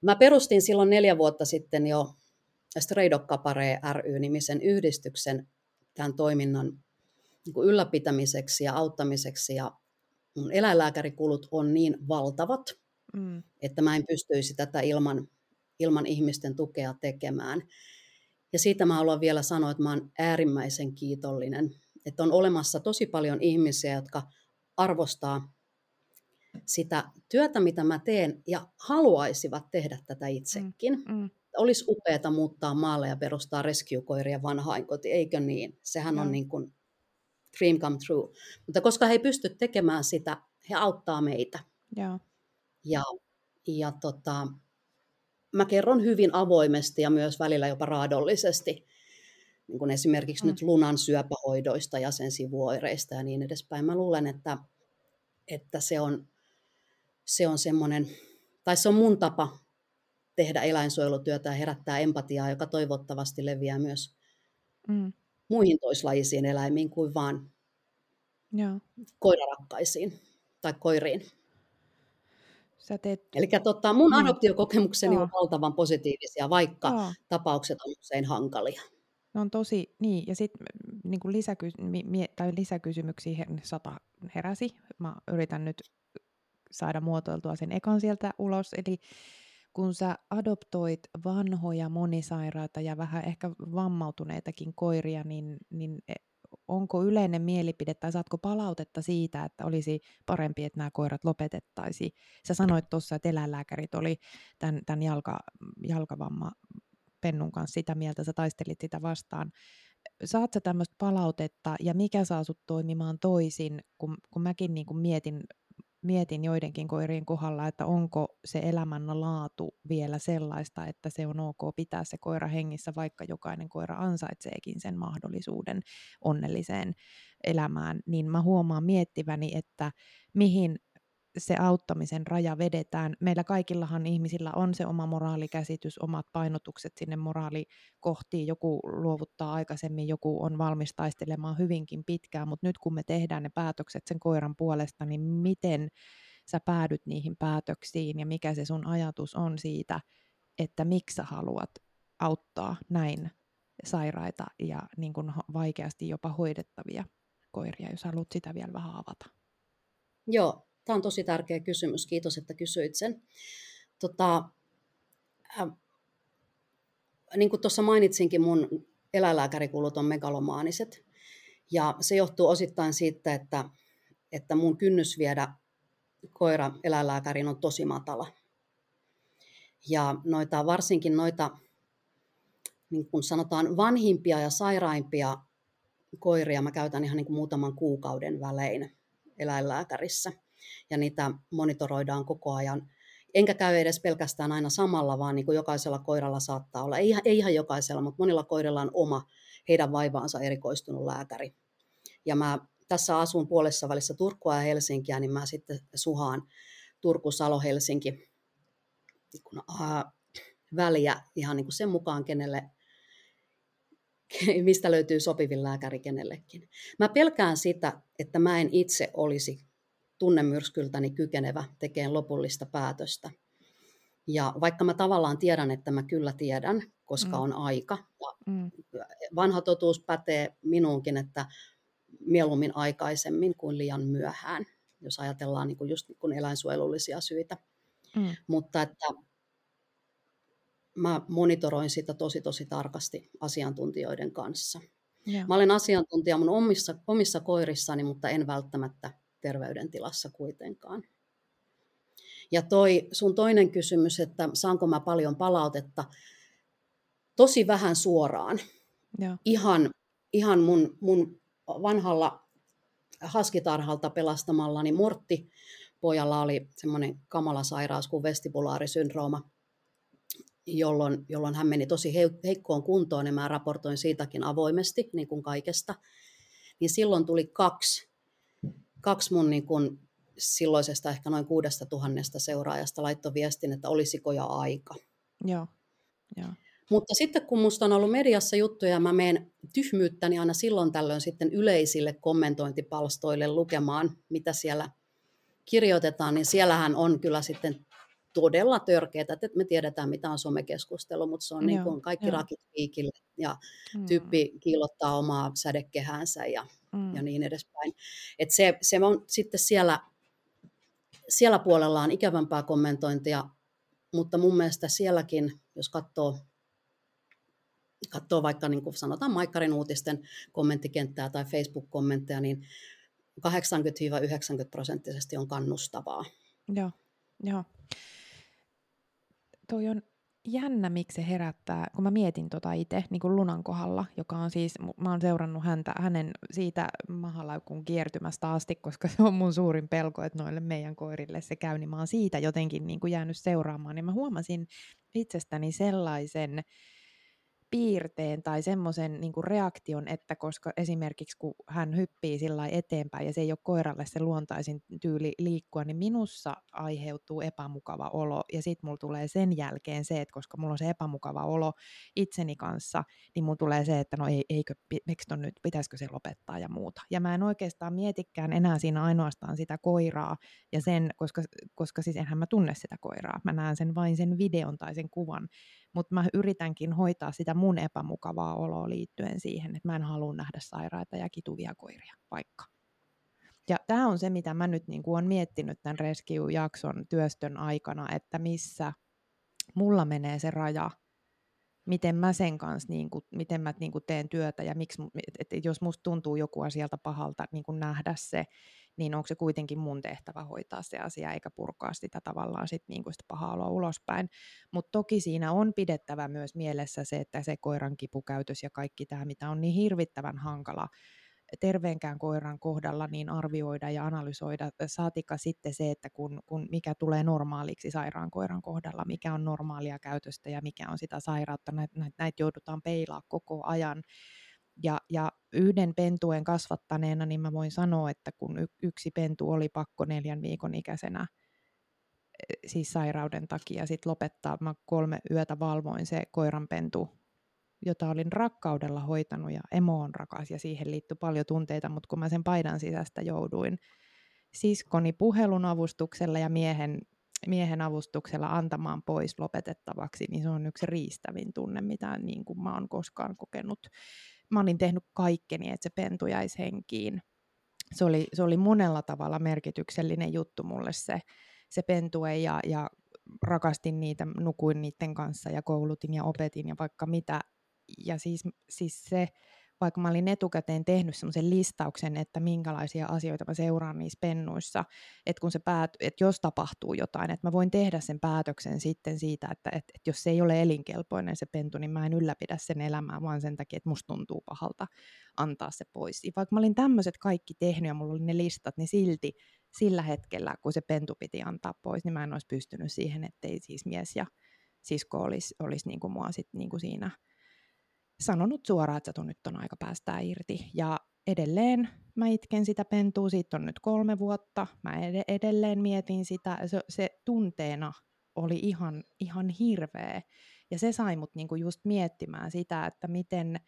mä perustin silloin neljä vuotta sitten jo Streidokkapare ry-nimisen yhdistyksen tämän toiminnan niin ylläpitämiseksi ja auttamiseksi ja mun eläinlääkärikulut on niin valtavat, mm. että mä en pystyisi tätä ilman, ilman ihmisten tukea tekemään. Ja siitä mä haluan vielä sanoa, että mä oon äärimmäisen kiitollinen, että on olemassa tosi paljon ihmisiä, jotka arvostaa sitä työtä, mitä mä teen, ja haluaisivat tehdä tätä itsekin. Mm, mm. Olisi upeata muuttaa maalle ja perustaa rescue-koirien vanhainkoti, eikö niin? Sehän mm. on niin kuin dream come true. Mutta koska he ei pysty tekemään sitä, he auttaa meitä. Ja, ja, ja tota, mä kerron hyvin avoimesti ja myös välillä jopa raadollisesti, niin kuin esimerkiksi mm. nyt lunan syöpähoidoista ja sen sivuoireista ja niin edespäin. Mä luulen, että, että se on, se on semmoinen, tai se on mun tapa tehdä eläinsuojelutyötä ja herättää empatiaa, joka toivottavasti leviää myös mm. muihin toislajisiin eläimiin kuin vaan Joo. koirarakkaisiin tai koiriin. Sä teet... Eli tota, mun mm. adoptiokokemukseni on valtavan positiivisia, vaikka Joo. tapaukset on usein hankalia. Ne on tosi, niin, ja sitten niin lisäky, mie, tai lisäkysymyksiä sata heräsi. Mä yritän nyt saada muotoiltua sen ekan sieltä ulos, eli kun sä adoptoit vanhoja, monisairaita ja vähän ehkä vammautuneitakin koiria, niin, niin e, onko yleinen mielipide tai saatko palautetta siitä, että olisi parempi, että nämä koirat lopetettaisiin? Sä sanoit tuossa, että eläinlääkärit oli tämän, tämän jalka, jalkavamma Pennun kanssa sitä mieltä, sä taistelit sitä vastaan. Saat sä tämmöistä palautetta ja mikä saa sut toimimaan toisin, kun, kun mäkin niin kuin mietin mietin joidenkin koirien kohdalla, että onko se elämän laatu vielä sellaista, että se on ok pitää se koira hengissä, vaikka jokainen koira ansaitseekin sen mahdollisuuden onnelliseen elämään, niin mä huomaan miettiväni, että mihin se auttamisen raja vedetään. Meillä kaikillahan ihmisillä on se oma moraalikäsitys, omat painotukset sinne moraalikohtiin. Joku luovuttaa aikaisemmin, joku on valmis taistelemaan hyvinkin pitkään, mutta nyt kun me tehdään ne päätökset sen koiran puolesta, niin miten sä päädyt niihin päätöksiin ja mikä se sun ajatus on siitä, että miksi sä haluat auttaa näin sairaita ja niin kuin vaikeasti jopa hoidettavia koiria, jos haluat sitä vielä vähän avata. Joo, Tämä on tosi tärkeä kysymys. Kiitos, että kysyit sen. Tota, äh, niin kuin tuossa mainitsinkin, mun eläinlääkärikulut on megalomaaniset. Ja se johtuu osittain siitä, että, että mun kynnys viedä koira eläinlääkäriin on tosi matala. Ja noita, varsinkin noita, niin kuin sanotaan, vanhimpia ja sairaimpia koiria mä käytän ihan niin kuin muutaman kuukauden välein eläinlääkärissä ja niitä monitoroidaan koko ajan. Enkä käy edes pelkästään aina samalla, vaan niin kuin jokaisella koiralla saattaa olla, ei, ei ihan jokaisella, mutta monilla koirilla on oma heidän vaivaansa erikoistunut lääkäri. Ja mä tässä asun puolessa välissä Turkua ja Helsinkiä, niin mä sitten suhaan Turku, Salo, Helsinki niin äh, väliä ihan niin kuin sen mukaan, kenelle, mistä löytyy sopivin lääkäri kenellekin. Mä pelkään sitä, että mä en itse olisi tunnemyrskyltäni kykenevä tekemään lopullista päätöstä. Ja vaikka mä tavallaan tiedän, että mä kyllä tiedän, koska mm. on aika, ja mm. vanha totuus pätee minuunkin, että mieluummin aikaisemmin kuin liian myöhään, jos ajatellaan niin kuin just niin kuin eläinsuojelullisia syitä. Mm. Mutta että mä monitoroin sitä tosi tosi tarkasti asiantuntijoiden kanssa. Yeah. Mä olen asiantuntija mun omissa, omissa koirissani, mutta en välttämättä terveydentilassa kuitenkaan. Ja toi sun toinen kysymys, että saanko mä paljon palautetta, tosi vähän suoraan. Ja. Ihan, ihan mun, mun vanhalla haskitarhalta pelastamallani Mortti pojalla oli semmoinen kamala sairaus kuin vestibulaarisyndrooma, jolloin, jolloin hän meni tosi heikkoon kuntoon ja mä raportoin siitäkin avoimesti, niin kuin kaikesta. Niin silloin tuli kaksi kaksi mun niin kun silloisesta ehkä noin kuudesta tuhannesta seuraajasta laittoi viestin, että olisiko jo aika. Joo. Joo. Mutta sitten kun musta on ollut mediassa juttuja, mä menen tyhmyyttäni aina silloin tällöin sitten yleisille kommentointipalstoille lukemaan, mitä siellä kirjoitetaan, niin siellähän on kyllä sitten todella törkeää, että me tiedetään mitä on somekeskustelu, mutta se on niin kuin kaikki joo. rakit piikille ja mm. tyyppi kiillottaa omaa sädekehäänsä ja, mm. ja niin edespäin. Et se, se on sitten siellä, siellä puolella on ikävämpää kommentointia, mutta mun mielestä sielläkin, jos katsoo katsoo vaikka niin kuin sanotaan Maikkarin uutisten kommenttikenttää tai Facebook-kommentteja, niin 80-90 prosenttisesti on kannustavaa. Joo, joo. Toi on jännä, miksi se herättää, kun mä mietin tota itse niin kuin Lunan kohdalla, joka on siis, mä oon seurannut häntä, hänen siitä mahalaukun kiertymästä asti, koska se on mun suurin pelko, että noille meidän koirille se käy, niin mä oon siitä jotenkin niin kuin jäänyt seuraamaan, niin mä huomasin itsestäni sellaisen, piirteen tai semmoisen niin reaktion, että koska esimerkiksi kun hän hyppii sillä eteenpäin ja se ei ole koiralle se luontaisin tyyli liikkua, niin minussa aiheutuu epämukava olo. Ja sitten mulla tulee sen jälkeen se, että koska mulla on se epämukava olo itseni kanssa, niin mulla tulee se, että no ei, eikö, miksi ton nyt, pitäisikö se lopettaa ja muuta. Ja mä en oikeastaan mietikään enää siinä ainoastaan sitä koiraa ja sen, koska, koska siis enhän mä tunne sitä koiraa, mä näen sen vain sen videon tai sen kuvan, mutta mä yritänkin hoitaa sitä mun epämukavaa oloa liittyen siihen, että mä en halua nähdä sairaita ja kituvia koiria vaikka. Ja tämä on se, mitä mä nyt niin olen miettinyt tämän Rescue-jakson työstön aikana, että missä mulla menee se raja, miten mä sen kanssa, niin kuin, miten mä niin kuin teen työtä ja miksi, että jos musta tuntuu joku asialta pahalta niin kuin nähdä se, niin onko se kuitenkin mun tehtävä hoitaa se asia eikä purkaa sitä tavallaan sit niin kuin sitä pahaa oloa ulospäin. Mutta toki siinä on pidettävä myös mielessä se, että se koiran kipukäytös ja kaikki tämä, mitä on niin hirvittävän hankala terveenkään koiran kohdalla niin arvioida ja analysoida, saatika sitten se, että kun, kun mikä tulee normaaliksi sairaan koiran kohdalla, mikä on normaalia käytöstä ja mikä on sitä sairautta, näitä näit, näit joudutaan peilaa koko ajan. Ja, ja yhden pentuen kasvattaneena, niin mä voin sanoa, että kun yksi pentu oli pakko neljän viikon ikäisenä, e, siis sairauden takia, sitten lopettaa, mä kolme yötä valvoin se koiranpentu, jota olin rakkaudella hoitanut ja emo on rakas ja siihen liittyy paljon tunteita, mutta kun mä sen paidan sisästä jouduin siskoni puhelun avustuksella ja miehen, miehen avustuksella antamaan pois lopetettavaksi, niin se on yksi riistävin tunne, mitä niin kuin mä oon koskaan kokenut mä olin tehnyt kaikkeni, että se pentu jäisi henkiin. Se oli, se oli monella tavalla merkityksellinen juttu mulle se, se pentue ja, ja rakastin niitä, nukuin niiden kanssa ja koulutin ja opetin ja vaikka mitä. Ja siis, siis se, vaikka mä olin etukäteen tehnyt semmoisen listauksen, että minkälaisia asioita mä seuraan niissä pennuissa, että kun se päät, että jos tapahtuu jotain, että mä voin tehdä sen päätöksen sitten siitä, että, että, että jos se ei ole elinkelpoinen se pentu, niin mä en ylläpidä sen elämää, vaan sen takia, että musta tuntuu pahalta antaa se pois. Ja vaikka mä olin tämmöiset kaikki tehnyt ja mulla oli ne listat, niin silti sillä hetkellä, kun se pentu piti antaa pois, niin mä en olisi pystynyt siihen, ettei siis mies ja sisko olisi, olisi niin kuin mua sit niin kuin siinä sanonut suoraan, että nyt on aika päästää irti. Ja edelleen mä itken sitä pentua, siitä on nyt kolme vuotta. Mä edelleen mietin sitä, se, se tunteena oli ihan, ihan hirveä. Ja se sai mut niinku just miettimään sitä, että miten,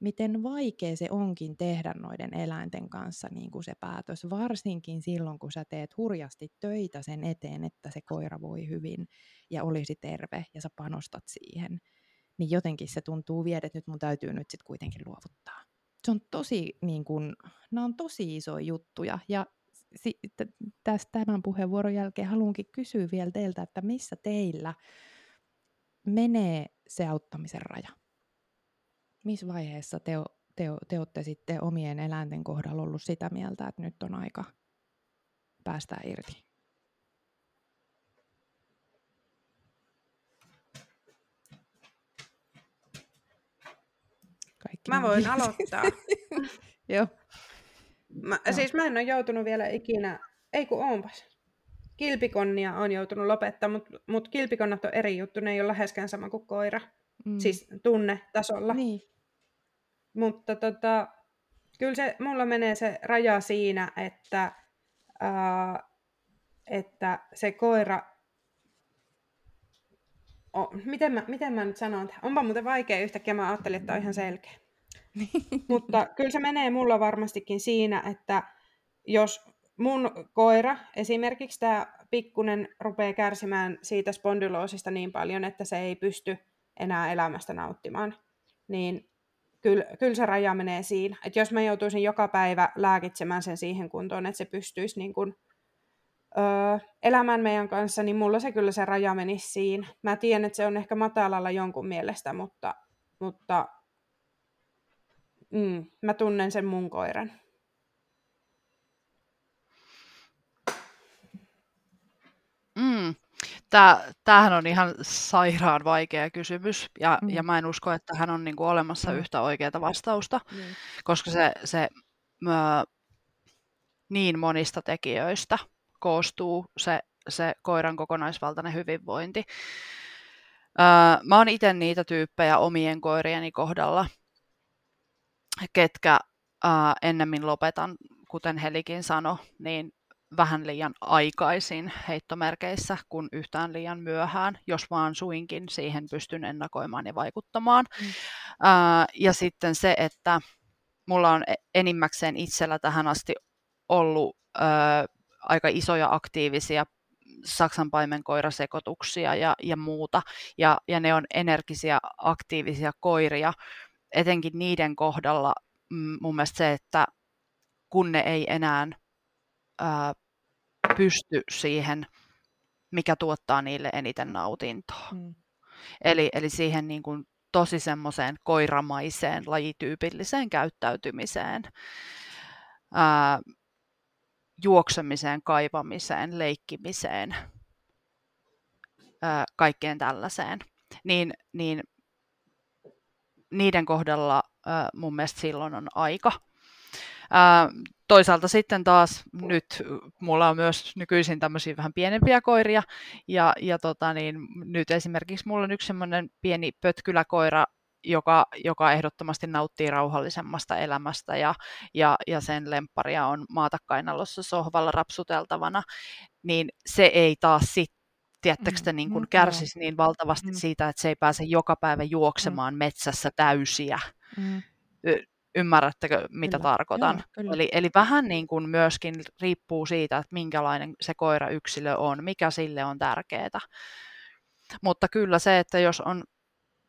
miten vaikea se onkin tehdä noiden eläinten kanssa niin kuin se päätös, varsinkin silloin, kun sä teet hurjasti töitä sen eteen, että se koira voi hyvin ja olisi terve ja sä panostat siihen niin jotenkin se tuntuu viedä, että nyt mun täytyy nyt sitten kuitenkin luovuttaa. Se on tosi, niin kun, nämä on tosi isoja juttuja, ja tästä tämän puheenvuoron jälkeen haluankin kysyä vielä teiltä, että missä teillä menee se auttamisen raja? Missä vaiheessa te, te, te olette sitten omien eläinten kohdalla ollut sitä mieltä, että nyt on aika päästä irti? Kaikki mä voin aloittaa. Joo. Mä, no. Siis mä en ole joutunut vielä ikinä, ei kun onpas. Kilpikonnia on joutunut lopettaa, mutta mut kilpikonnat on eri juttu, ne ei ole läheskään sama kuin koira. Mm. Siis tunnetasolla. Niin. Mutta tota, kyllä se, mulla menee se raja siinä, että, ää, että se koira oh, miten, mä, miten mä nyt sanon, onpa muuten vaikea yhtäkkiä, mä ajattelin, että on ihan selkeä. Mutta kyllä se menee mulla varmastikin siinä, että jos mun koira, esimerkiksi tämä pikkunen rupeaa kärsimään siitä spondyloosista niin paljon, että se ei pysty enää elämästä nauttimaan, niin kyllä, kyllä se raja menee siinä. Että jos mä joutuisin joka päivä lääkitsemään sen siihen kuntoon, että se pystyisi niin kuin, öö, elämään meidän kanssa, niin mulla se kyllä se raja menisi siinä. Mä tiedän, että se on ehkä matalalla jonkun mielestä, mutta, mutta mm, mä tunnen sen mun koiran. Mm. Tää, tämähän on ihan sairaan vaikea kysymys, ja, mm. ja mä en usko, että hän on niinku olemassa mm. yhtä oikeaa vastausta, mm. koska se, se mö, niin monista tekijöistä koostuu se, se koiran kokonaisvaltainen hyvinvointi. Öö, mä oon itse niitä tyyppejä omien koirieni kohdalla, ketkä öö, ennemmin lopetan, kuten Helikin sanoi, niin vähän liian aikaisin heittomerkeissä kuin yhtään liian myöhään, jos vaan suinkin siihen pystyn ennakoimaan ja vaikuttamaan. Mm. Ää, ja sitten se, että mulla on e-, enimmäkseen itsellä tähän asti ollut ää, aika isoja aktiivisia Saksan paimenkoirasekotuksia ja, ja muuta, ja, ja ne on energisiä, aktiivisia koiria, etenkin niiden kohdalla mm, mun mielestä se, että kun ne ei enää ää, pysty siihen, mikä tuottaa niille eniten nautintoa. Mm. Eli, eli siihen niin kuin tosi semmoiseen koiramaiseen, lajityypilliseen käyttäytymiseen, ää, juoksemiseen, kaivamiseen, leikkimiseen, ää, kaikkeen tällaiseen. Niin, niin niiden kohdalla mun mielestä silloin on aika. Toisaalta sitten taas nyt mulla on myös nykyisin tämmöisiä vähän pienempiä koiria, ja, ja tota niin, nyt esimerkiksi mulla on yksi semmoinen pieni pötkyläkoira, joka, joka ehdottomasti nauttii rauhallisemmasta elämästä ja, ja, ja sen lempparia on maatakainalossa sohvalla rapsuteltavana, niin se ei taas sitten tiedättekö te, niin kuin kärsisi niin valtavasti mm. siitä, että se ei pääse joka päivä juoksemaan mm. metsässä täysiä. Mm Ymmärrättekö, mitä kyllä, tarkoitan? Joo, kyllä. Eli, eli vähän niin kuin myöskin riippuu siitä, että minkälainen se koira-yksilö on, mikä sille on tärkeää. Mutta kyllä se, että jos on,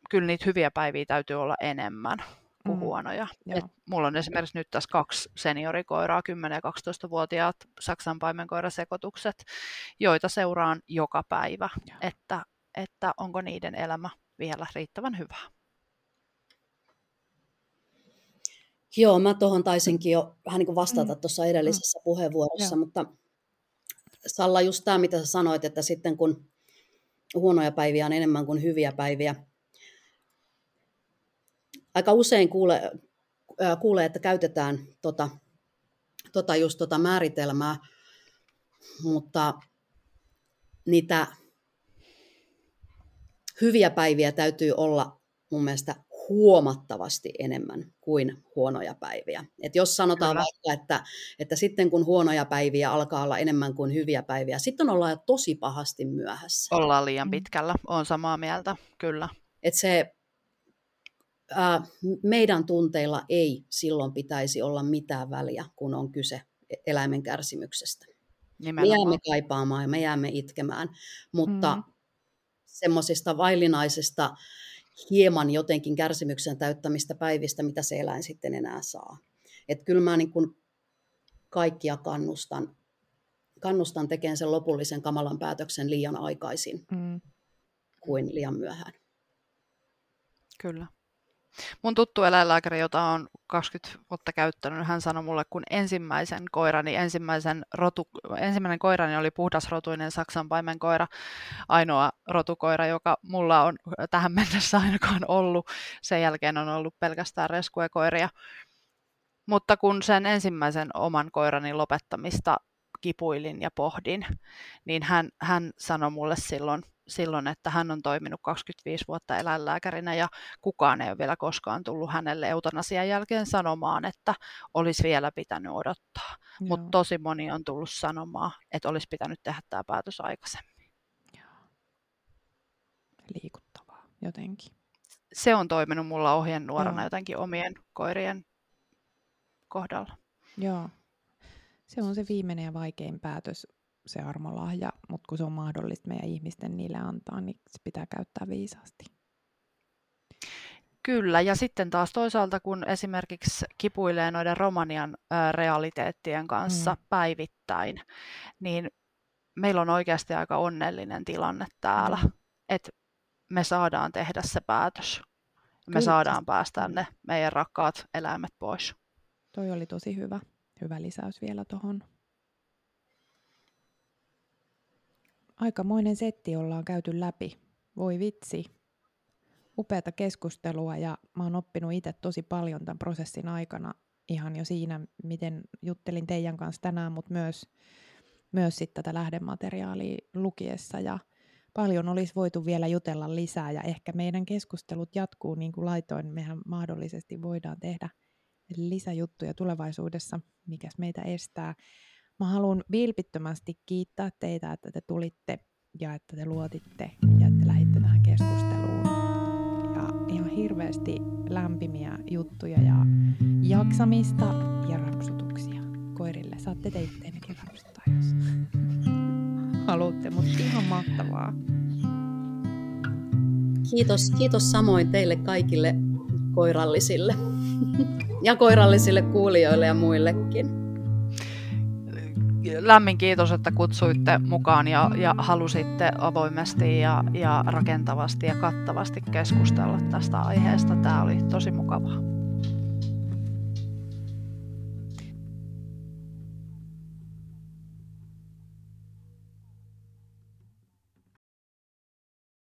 kyllä niitä hyviä päiviä täytyy olla enemmän kuin mm. huonoja. Et mulla on esimerkiksi nyt tässä kaksi seniorikoiraa, 10- ja 12-vuotiaat Saksan paimenkoirasekoitukset, joita seuraan joka päivä, että, että onko niiden elämä vielä riittävän hyvää. Joo, mä tuohon taisinkin jo vähän niin kuin vastata mm. tuossa edellisessä mm. puheenvuorossa, Joo. mutta Salla, just tämä, mitä sä sanoit, että sitten kun huonoja päiviä on enemmän kuin hyviä päiviä, aika usein kuulee, kuule, että käytetään tota, tota just tota määritelmää, mutta niitä hyviä päiviä täytyy olla mun mielestä huomattavasti enemmän kuin huonoja päiviä. Et jos sanotaan Kyllä. vaikka, että, että sitten kun huonoja päiviä alkaa olla enemmän kuin hyviä päiviä, sitten ollaan jo tosi pahasti myöhässä. Ollaan liian pitkällä, on samaa mieltä, kyllä. Et se, ää, meidän tunteilla ei silloin pitäisi olla mitään väliä, kun on kyse e-, eläimen kärsimyksestä. Nimenomaan. Me jäämme kaipaamaan ja me jäämme itkemään, mutta mm. semmoisista vaillinaisesta hieman jotenkin kärsimyksen täyttämistä päivistä, mitä se eläin sitten enää saa. Että kyllä mä niin kuin kaikkia kannustan, kannustan tekemään sen lopullisen kamalan päätöksen liian aikaisin mm. kuin liian myöhään. Kyllä. Mun tuttu eläinlääkäri, jota on 20 vuotta käyttänyt, hän sanoi mulle, kun ensimmäisen koirani, ensimmäisen rotu, ensimmäinen koirani oli puhdasrotuinen Saksan paimenkoira, ainoa rotukoira, joka mulla on tähän mennessä ainakaan ollut. Sen jälkeen on ollut pelkästään reskuekoiria. Mutta kun sen ensimmäisen oman koirani lopettamista kipuilin ja pohdin, niin hän, hän sanoi mulle silloin silloin, että hän on toiminut 25 vuotta eläinlääkärinä ja kukaan ei ole vielä koskaan tullut hänelle eutanasian jälkeen sanomaan, että olisi vielä pitänyt odottaa. Mutta tosi moni on tullut sanomaan, että olisi pitänyt tehdä tämä päätös aikaisemmin. Joo. Liikuttavaa jotenkin. Se on toiminut mulla ohjenuorana Joo. jotenkin omien koirien kohdalla. Joo. Se on se viimeinen ja vaikein päätös se armolahja, mutta kun se on mahdollista meidän ihmisten niille antaa, niin se pitää käyttää viisaasti. Kyllä, ja sitten taas toisaalta, kun esimerkiksi kipuilee noiden Romanian realiteettien kanssa mm. päivittäin, niin meillä on oikeasti aika onnellinen tilanne täällä, mm. että me saadaan tehdä se päätös. Me Kyllä. saadaan päästää ne meidän rakkaat eläimet pois. Toi oli tosi hyvä, hyvä lisäys vielä tuohon. Aikamoinen setti ollaan käyty läpi. Voi vitsi. Upeata keskustelua ja mä oon oppinut itse tosi paljon tämän prosessin aikana ihan jo siinä, miten juttelin teidän kanssa tänään, mutta myös, myös sitten tätä lähdemateriaalia lukiessa ja paljon olisi voitu vielä jutella lisää ja ehkä meidän keskustelut jatkuu niin kuin laitoin. Mehän mahdollisesti voidaan tehdä lisäjuttuja tulevaisuudessa, mikäs meitä estää. Mä haluan vilpittömästi kiittää teitä, että te tulitte ja että te luotitte ja että lähditte tähän keskusteluun. Ja ihan hirveästi lämpimiä juttuja ja jaksamista ja rapsutuksia koirille. Saatte te itteennekin rapsuttaa, jos haluatte, mutta ihan mahtavaa. Kiitos, kiitos samoin teille kaikille koirallisille ja koirallisille kuulijoille ja muillekin lämmin kiitos, että kutsuitte mukaan ja, ja halusitte avoimesti ja, ja rakentavasti ja kattavasti keskustella tästä aiheesta. Tämä oli tosi mukavaa.